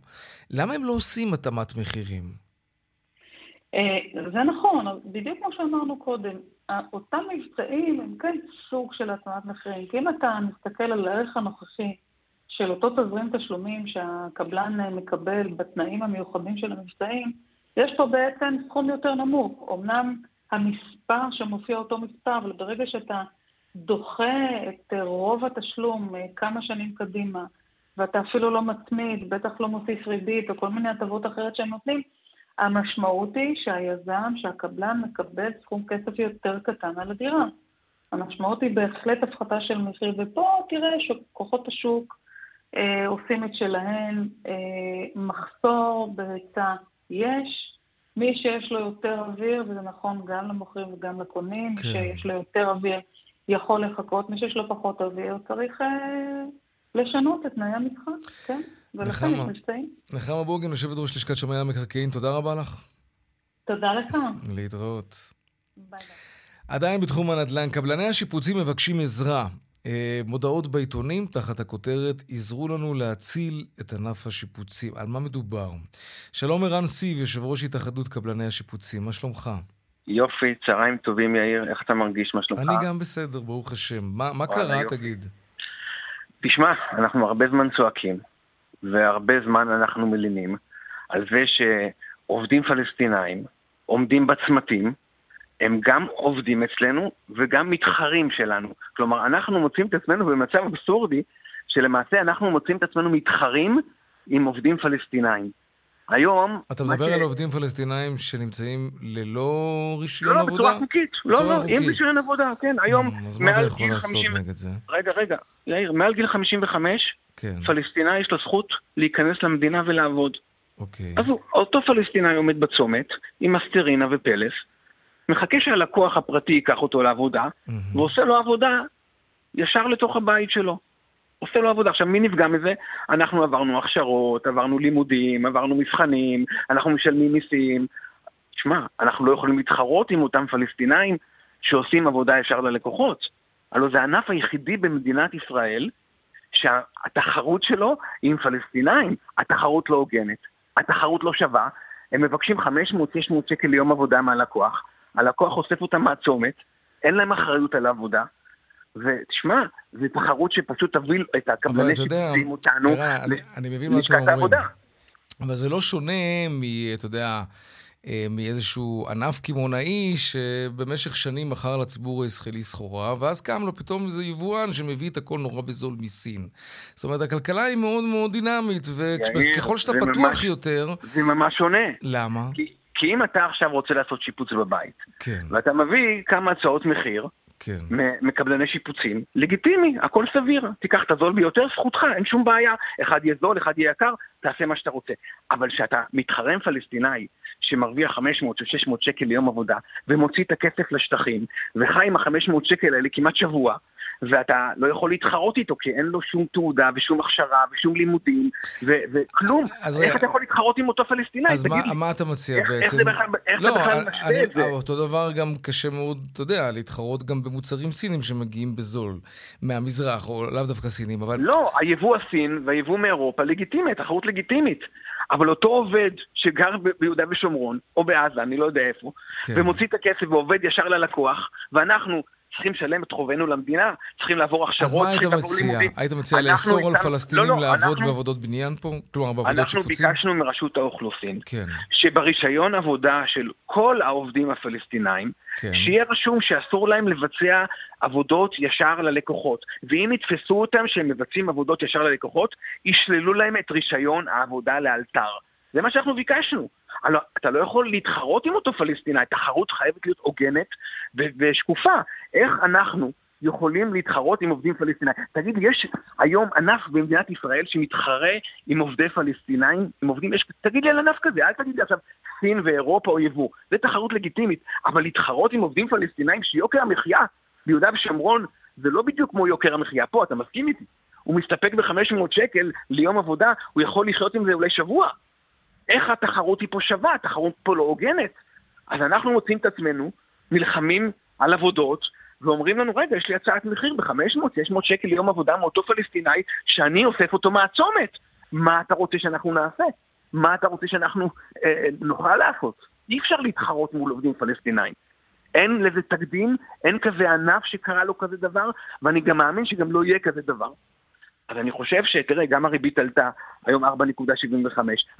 [SPEAKER 1] למה הם לא עושים התאמת מחירים?
[SPEAKER 22] אה, זה נכון, בדיוק כמו שאמרנו קודם, אותם מבצעים הם כן סוג של התאמת מחירים. כי אם אתה מסתכל על הערך הנוכחי של אותו תזרים תשלומים שהקבלן מקבל בתנאים המיוחדים של המבצעים, יש פה בעצם סכום יותר נמוך. אמנם המספר שמופיע אותו מספר, אבל ברגע שאתה דוחה את רוב התשלום אה, כמה שנים קדימה, ואתה אפילו לא מצמיד, בטח לא מוסיף ריבית או כל מיני הטבות אחרת שהם נותנים, המשמעות היא שהיזם, שהקבלן מקבל סכום כסף יותר קטן על הדירה. המשמעות היא בהחלט הפחתה של מחיר, ופה תראה שכוחות השוק אה, עושים את שלהם, אה, מחסור בהיצע יש, מי שיש לו יותר אוויר, וזה נכון גם למוכרים וגם לקונים,
[SPEAKER 1] כן.
[SPEAKER 22] שיש לו יותר אוויר יכול לחכות, מי שיש לו פחות אוויר צריך אה, לשנות את תנאי המשחק, כן? ולכן יש
[SPEAKER 1] נחמה.
[SPEAKER 23] מבצעים.
[SPEAKER 1] נחמה בוגין, יושבת ראש לשכת שמאי המקרקעין, תודה רבה לך.
[SPEAKER 22] תודה לך.
[SPEAKER 1] להתראות. עדיין בתחום הנדל"ן, קבלני השיפוצים מבקשים עזרה. אה, מודעות בעיתונים תחת הכותרת עזרו לנו להציל את ענף השיפוצים. על מה מדובר? שלום ערן סיב, יושב ראש התאחדות קבלני השיפוצים, מה שלומך?
[SPEAKER 24] יופי, צהריים טובים יאיר, איך אתה מרגיש? מה שלומך?
[SPEAKER 1] אני גם בסדר, ברוך השם. מה, מה קרה,
[SPEAKER 24] יופי.
[SPEAKER 1] תגיד?
[SPEAKER 24] תשמע, אנחנו הרבה זמן צועקים, והרבה זמן אנחנו מלינים על זה שעובדים פלסטינאים עומדים בצמתים, הם גם עובדים אצלנו וגם מתחרים שלנו. כלומר, אנחנו מוצאים את עצמנו במצב אבסורדי, שלמעשה אנחנו מוצאים את עצמנו מתחרים עם עובדים פלסטינאים. היום...
[SPEAKER 1] אתה מדבר
[SPEAKER 24] ש-
[SPEAKER 1] על עובדים פלסטינאים שנמצאים ללא רישיון
[SPEAKER 24] לא,
[SPEAKER 1] עבודה?
[SPEAKER 24] בצורה חוקית. לא, לא, עם
[SPEAKER 1] חוקית.
[SPEAKER 24] רישיון עבודה, כן. היום
[SPEAKER 1] אז מה אתה יכול
[SPEAKER 24] גיל
[SPEAKER 1] לעשות
[SPEAKER 24] 50...
[SPEAKER 1] נגד זה?
[SPEAKER 24] רגע, רגע, יאיר, מעל גיל 55,
[SPEAKER 1] כן,
[SPEAKER 24] פלסטיני יש לו זכות להיכנס למדינה ולעבוד.
[SPEAKER 1] אוקיי.
[SPEAKER 24] אז הוא, אותו פלסטיני עומד בצומת עם אסטרינה ופלס, מחכה שהלקוח הפרטי ייקח אותו לעבודה, ועושה לו עבודה ישר לתוך הבית שלו. עושה לו עבודה. עכשיו, מי נפגע מזה? אנחנו עברנו הכשרות, עברנו לימודים, עברנו מבחנים, אנחנו משלמים מיסים. תשמע, אנחנו לא יכולים להתחרות עם אותם פלסטינאים שעושים עבודה ישר ללקוחות. הלוא זה הענף היחידי במדינת ישראל שהתחרות שלו היא עם פלסטינאים. התחרות לא הוגנת, התחרות לא שווה. הם מבקשים 500-600 שקל ליום עבודה מהלקוח, הלקוח אוסף אותם מהצומת, אין להם אחריות על העבודה. ותשמע, זו תחרות שפשוט תביא את
[SPEAKER 1] אבל
[SPEAKER 24] הקבלני
[SPEAKER 1] אתה יודע,
[SPEAKER 24] שיפוצים אותנו ללשכת. העבודה.
[SPEAKER 1] אבל זה לא שונה מ... אתה יודע... אה, מאיזשהו ענף קמעונאי שבמשך שנים מכר לציבור הישראלי סחורה, ואז קם לו פתאום איזה יבואן שמביא את הכל נורא בזול מסין. זאת אומרת, הכלכלה היא מאוד מאוד דינמית, וככל שאתה פתוח
[SPEAKER 24] ממש-
[SPEAKER 1] יותר...
[SPEAKER 24] זה ממש שונה.
[SPEAKER 1] למה?
[SPEAKER 24] כי, כי אם אתה עכשיו רוצה לעשות שיפוץ בבית,
[SPEAKER 1] כן,
[SPEAKER 24] ואתה מביא כמה הצעות מחיר,
[SPEAKER 1] כן.
[SPEAKER 24] מקבלני שיפוצים, לגיטימי, הכל סביר. תיקח את הזול ביותר, זכותך, אין שום בעיה. אחד יהיה זול, אחד יהיה יקר, תעשה מה שאתה רוצה. אבל כשאתה מתחרה עם פלסטיני שמרוויח 500 או 600 שקל ליום עבודה, ומוציא את הכסף לשטחים, וחי עם ה-500 שקל האלה כמעט שבוע, ואתה לא יכול להתחרות איתו, כי אין לו שום תעודה ושום הכשרה ושום לימודים, ו- וכלום.
[SPEAKER 1] אז
[SPEAKER 24] איך אתה יכול להתחרות עם אותו פלסטיני?
[SPEAKER 1] אז מה. מה אתה מציע
[SPEAKER 24] איך-
[SPEAKER 1] בעצם?
[SPEAKER 24] איך זה בכלל- איך אתה
[SPEAKER 1] לא,
[SPEAKER 24] בכלל משווה את זה?
[SPEAKER 1] אותו דבר גם קשה מאוד, אתה יודע, להתחרות גם במוצרים סינים שמגיעים בזול מהמזרח, או לאו דווקא סינים, אבל...
[SPEAKER 24] לא, היבוא הסין והיבוא מאירופה לגיטימי, תחרות לגיטימית. אבל אותו עובד שגר ביהודה ושומרון, או בעזה, אני לא יודע איפה,
[SPEAKER 1] כן.
[SPEAKER 24] ומוציא את הכסף ועובד ישר ללקוח, ואנחנו צריכים לשלם את חובנו למדינה, צריכים לעבור הכשרות,
[SPEAKER 1] אז מה היית
[SPEAKER 24] צריכים לעבור
[SPEAKER 1] מציע?
[SPEAKER 24] לימודים.
[SPEAKER 1] היית מציע
[SPEAKER 24] אנחנו
[SPEAKER 1] לאסור על פלסטינים
[SPEAKER 24] לא, לא,
[SPEAKER 1] לעבוד
[SPEAKER 24] אנחנו-
[SPEAKER 1] בעבודות בניין פה? כלומר, בעבודות
[SPEAKER 24] אנחנו
[SPEAKER 1] שיפוצים?
[SPEAKER 24] ביקשנו מרשות האוכלוסין,
[SPEAKER 1] כן,
[SPEAKER 24] שברישיון עבודה של כל העובדים הפלסטינאים,
[SPEAKER 1] כן.
[SPEAKER 24] שיהיה רשום שאסור להם לבצע עבודות ישר ללקוחות. ואם יתפסו אותם שהם מבצעים עבודות ישר ללקוחות, ישללו להם את רישיון העבודה לאלתר. זה מה שאנחנו ביקשנו. הלא, אתה לא יכול להתחרות עם אותו פלסטינאי, תחרות חייבת להיות הוגנת ושקופה. איך אנחנו יכולים להתחרות עם עובדים פלסטינאים? תגיד, יש היום ענף במדינת ישראל שמתחרה עם עובדי פלסטינאים? עם עובדים, יש, תגיד לי על ענף כזה, אל תגיד לי עכשיו סין ואירופה או יבוא. זה תחרות לגיטימית, אבל להתחרות עם עובדים פלסטינאים שיוקר המחיה ביהודה ושומרון זה לא בדיוק כמו יוקר המחיה פה, אתה מסכים איתי? הוא מסתפק ב-500 שקל ליום עבודה, הוא יכול לחיות עם זה אולי שבוע. איך התחרות היא פה שווה? התחרות פה לא הוגנת. אז אנחנו מוצאים את עצמנו נלחמים על עבודות, ואומרים לנו, רגע, יש לי הצעת מחיר ב-500-600 שקל ליום עבודה מאותו פלסטיני, שאני אוסף אותו מהצומת. מה אתה רוצה שאנחנו נעשה? מה אתה רוצה שאנחנו אה, נוכל לעשות? אי אפשר להתחרות מול עובדים פלסטינאים. אין לזה תקדים, אין כזה ענף שקרה לו כזה דבר, ואני גם מאמין שגם לא יהיה כזה דבר. אז אני חושב שתראה, גם הריבית עלתה, היום 4.75,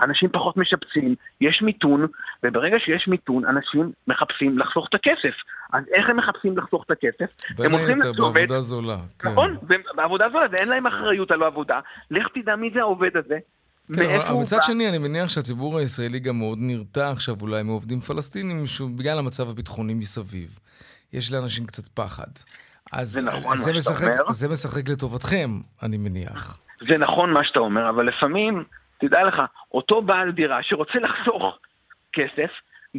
[SPEAKER 24] אנשים פחות משפצים, יש מיתון, וברגע שיש מיתון, אנשים מחפשים לחסוך את הכסף. אז איך הם מחפשים לחסוך את הכסף?
[SPEAKER 1] בין
[SPEAKER 24] הם הולכים
[SPEAKER 1] היתר
[SPEAKER 24] לעובד,
[SPEAKER 1] בעבודה זולה. כן.
[SPEAKER 24] נכון, בעבודה זולה, ואין להם אחריות על העבודה. לך תדע מי זה העובד הזה.
[SPEAKER 1] כן, אבל מצד. שני, אני מניח שהציבור הישראלי גם מאוד נרתע עכשיו אולי מעובדים פלסטינים, בגלל המצב הביטחוני מסביב. יש לאנשים קצת פחד. אז
[SPEAKER 24] זה נכון
[SPEAKER 1] זה משחק-. זה משחק לטובתכם, אני מניח.
[SPEAKER 24] זה נכון מה שאתה אומר, אבל לפעמים, תדע לך, אותו בעל דירה שרוצה לחסוך כסף,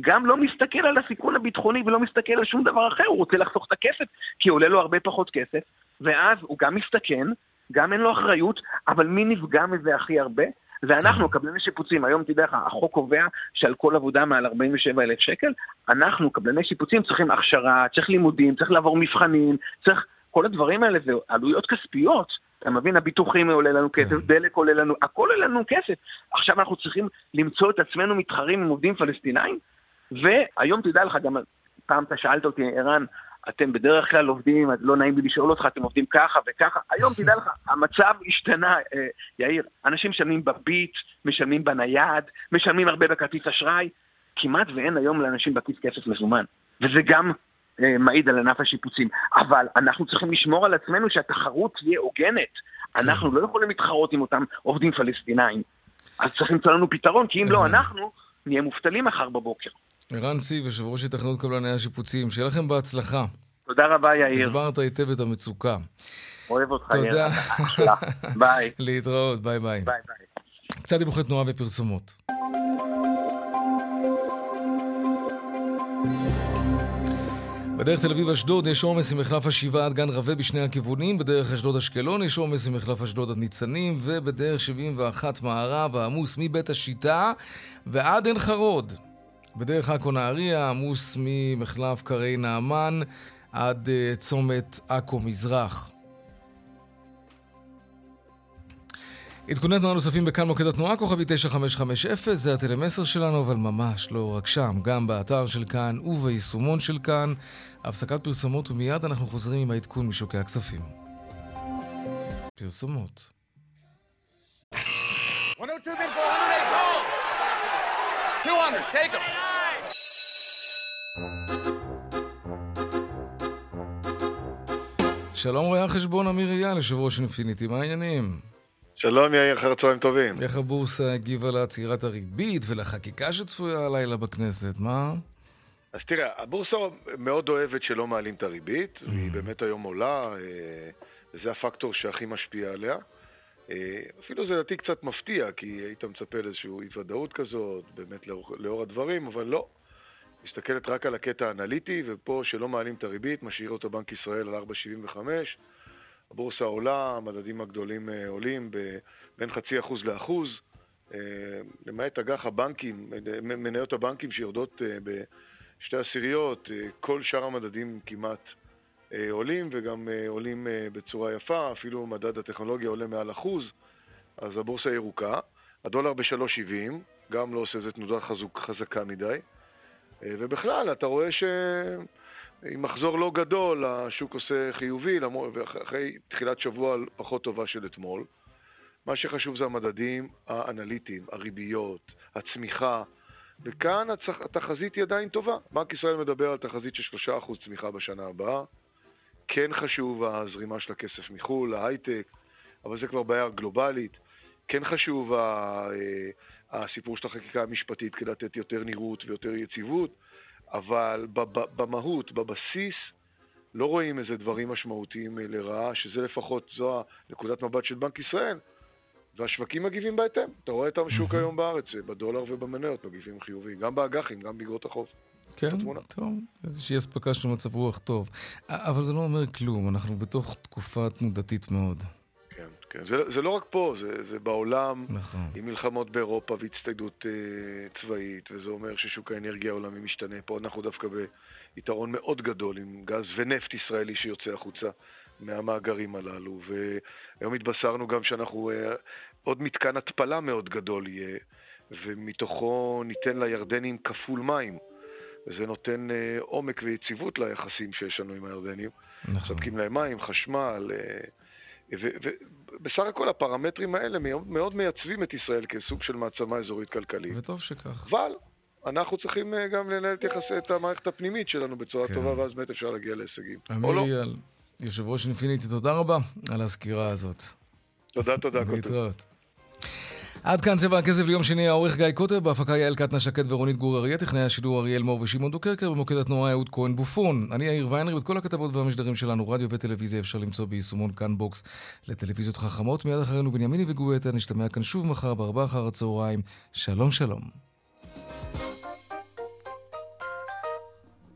[SPEAKER 24] גם לא מסתכל על הסיכון הביטחוני ולא מסתכל על שום דבר אחר, הוא רוצה לחסוך את הכסף, כי עולה לו הרבה פחות כסף, ואז הוא גם מסתכן, גם אין לו אחריות, אבל מי נפגע מזה הכי הרבה? ואנחנו, קבלני שיפוצים, היום תדע לך, החוק קובע שעל כל עבודה מעל 47 אלף שקל, אנחנו, קבלני שיפוצים, צריכים הכשרה, צריך לימודים, צריך לעבור מבחנים, צריך... כל הדברים האלה זה עלויות כספיות. אתה מבין, הביטוחים עולה לנו כסף, כן. דלק עולה לנו, הכל עולה לנו כסף. עכשיו אנחנו צריכים למצוא את עצמנו מתחרים עם עובדים פלסטינאים, והיום תדע לך, גם פעם אתה שאלת אותי, ערן, אתם בדרך כלל עובדים, לא נעים לי לשאול אותך, אתם עובדים ככה וככה. היום תדע לך, המצב השתנה, אה, יאיר. אנשים משלמים בביט, משלמים בנייד, משלמים הרבה בכרטיס אשראי. כמעט ואין היום לאנשים בכיס כסף מזומן. וזה גם אה, מעיד על ענף השיפוצים. אבל אנחנו צריכים לשמור על עצמנו שהתחרות תהיה הוגנת. אנחנו לא יכולים להתחרות עם אותם עובדים פלסטינאים. אז צריך למצוא לנו פתרון, כי אם לא אנחנו, נהיה מובטלים מחר בבוקר.
[SPEAKER 1] ערן סיב, יושב ראש התאחדות קבלני השיפוצים, שיהיה לכם בהצלחה.
[SPEAKER 24] תודה רבה, יאיר.
[SPEAKER 1] הסברת היטב את המצוקה.
[SPEAKER 24] אוהב אותך,
[SPEAKER 1] יאיר. תודה.
[SPEAKER 24] ביי.
[SPEAKER 1] להתראות, ביי ביי.
[SPEAKER 24] ביי ביי.
[SPEAKER 1] קצת דיווחי תנועה ופרסומות. בדרך תל אביב-אשדוד יש עומס ממחלף השבעה עד גן רווה בשני הכיוונים, בדרך אשדוד-אשקלון יש עומס ממחלף אשדוד עד ניצנים, ובדרך 71 מערב עמוס מבית השיטה ועד עין חרוד. בדרך עכו נהריה עמוס ממחלף קרי נעמן עד uh, צומת עכו מזרח. עדכוני תנועה נוספים בכאן מוקד התנועה, כוכבי 9550, זה הטלמסר שלנו, אבל ממש לא רק שם, גם באתר של כאן וביישומון של כאן. הפסקת פרסומות ומיד אנחנו חוזרים עם העדכון משוקי הכספים. פרסומות. 102, 200, take them. שלום רואה החשבון אמיר אייל, יושב ראש אינפיניטי, מה העניינים?
[SPEAKER 25] שלום יאיר, אחר הצהריים טובים.
[SPEAKER 1] איך הבורסה הגיבה לעצירת הריבית ולחקיקה שצפויה הלילה בכנסת, מה?
[SPEAKER 25] אז תראה, הבורסה מאוד אוהבת שלא מעלים את הריבית, mm. היא באמת היום עולה, אה, וזה הפקטור שהכי משפיע עליה. אה, אפילו זה לדעתי קצת מפתיע, כי היית מצפה לאיזושהי אי-ודאות כזאת, באמת לאור, לאור הדברים, אבל לא. מסתכלת רק על הקטע האנליטי, ופה שלא מעלים את הריבית, משאיר אותו בנק ישראל על 4.75. הבורסה עולה, המדדים הגדולים אה, עולים בין חצי אחוז לאחוז, אה, למעט אג"ח הבנקים, מניות הבנקים שיורדות בשתי עשיריות, כל שאר המדדים כמעט עולים וגם עולים בצורה יפה, אפילו מדד הטכנולוגיה עולה מעל אחוז, אז הבורסה ירוקה. הדולר ב-3.70, גם לא עושה איזה תנודה חזקה מדי. ובכלל, אתה רואה ש... עם מחזור לא גדול, השוק עושה חיובי, אחרי תחילת שבוע פחות טובה של אתמול. מה שחשוב זה המדדים האנליטיים, הריביות, הצמיחה, וכאן התחזית היא עדיין טובה. בנק ישראל מדבר על תחזית של 3% צמיחה בשנה הבאה. כן חשוב הזרימה של הכסף מחו"ל, ההייטק, אבל זה כבר בעיה גלובלית. כן חשוב אה, הסיפור של החקיקה המשפטית כדי לתת יותר נראות ויותר יציבות. אבל במהות, בבסיס, לא רואים איזה דברים משמעותיים אה, לרעה, שזה לפחות, זו הנקודת מבט של בנק ישראל, והשווקים מגיבים בהתאם. אתה רואה את השוק היום בארץ, אה, בדולר ובמניות מגיבים חיובי, גם באג"חים, גם באגרות החוב.
[SPEAKER 1] כן, טוב, איזושהי אספקה של מצב רוח טוב. אבל זה לא אומר כלום, אנחנו בתוך תקופה תנודתית מאוד.
[SPEAKER 25] כן, זה, זה לא רק פה, זה, זה בעולם, נכון. עם מלחמות באירופה והצטיידות אה, צבאית, וזה אומר ששוק האנרגיה העולמי משתנה. פה אנחנו דווקא ביתרון מאוד גדול עם גז ונפט ישראלי שיוצא החוצה מהמאגרים הללו. והיום התבשרנו גם שאנחנו, אה, עוד מתקן התפלה מאוד גדול יהיה, ומתוכו ניתן לירדנים כפול מים. וזה נותן אה, עומק ויציבות ליחסים שיש לנו עם הירדנים. נכון. מספקים להם מים, חשמל. אה, ובסך הכל הפרמטרים האלה מאוד מייצבים את ישראל כסוג של מעצמה אזורית כלכלית.
[SPEAKER 1] וטוב שכך.
[SPEAKER 25] אבל אנחנו צריכים אה, גם לנהל את יחסי, את המערכת הפנימית שלנו בצורה כן. טובה, ואז באמת אפשר להגיע להישגים.
[SPEAKER 1] אמיר לא? אייל, יושב ראש אינפיניטי, תודה רבה על הסקירה הזאת.
[SPEAKER 25] תודה, תודה.
[SPEAKER 1] להתראות. עד כאן צבע הכסף ליום שני, העורך גיא קוטר, בהפקה יעל קטנה שקד ורונית גור אריה, טכנאי השידור אריאל מור ושמעון דוקרקר, במוקד התנועה אהוד כהן בופון. אני יאיר ויינרב, ואת כל הכתבות והמשדרים שלנו, רדיו וטלוויזיה, אפשר למצוא ביישומון כאן בוקס לטלוויזיות חכמות. מיד אחרינו בנימיני וגואטה, נשתמע כאן שוב מחר בארבעה אחר הצהריים. שלום שלום.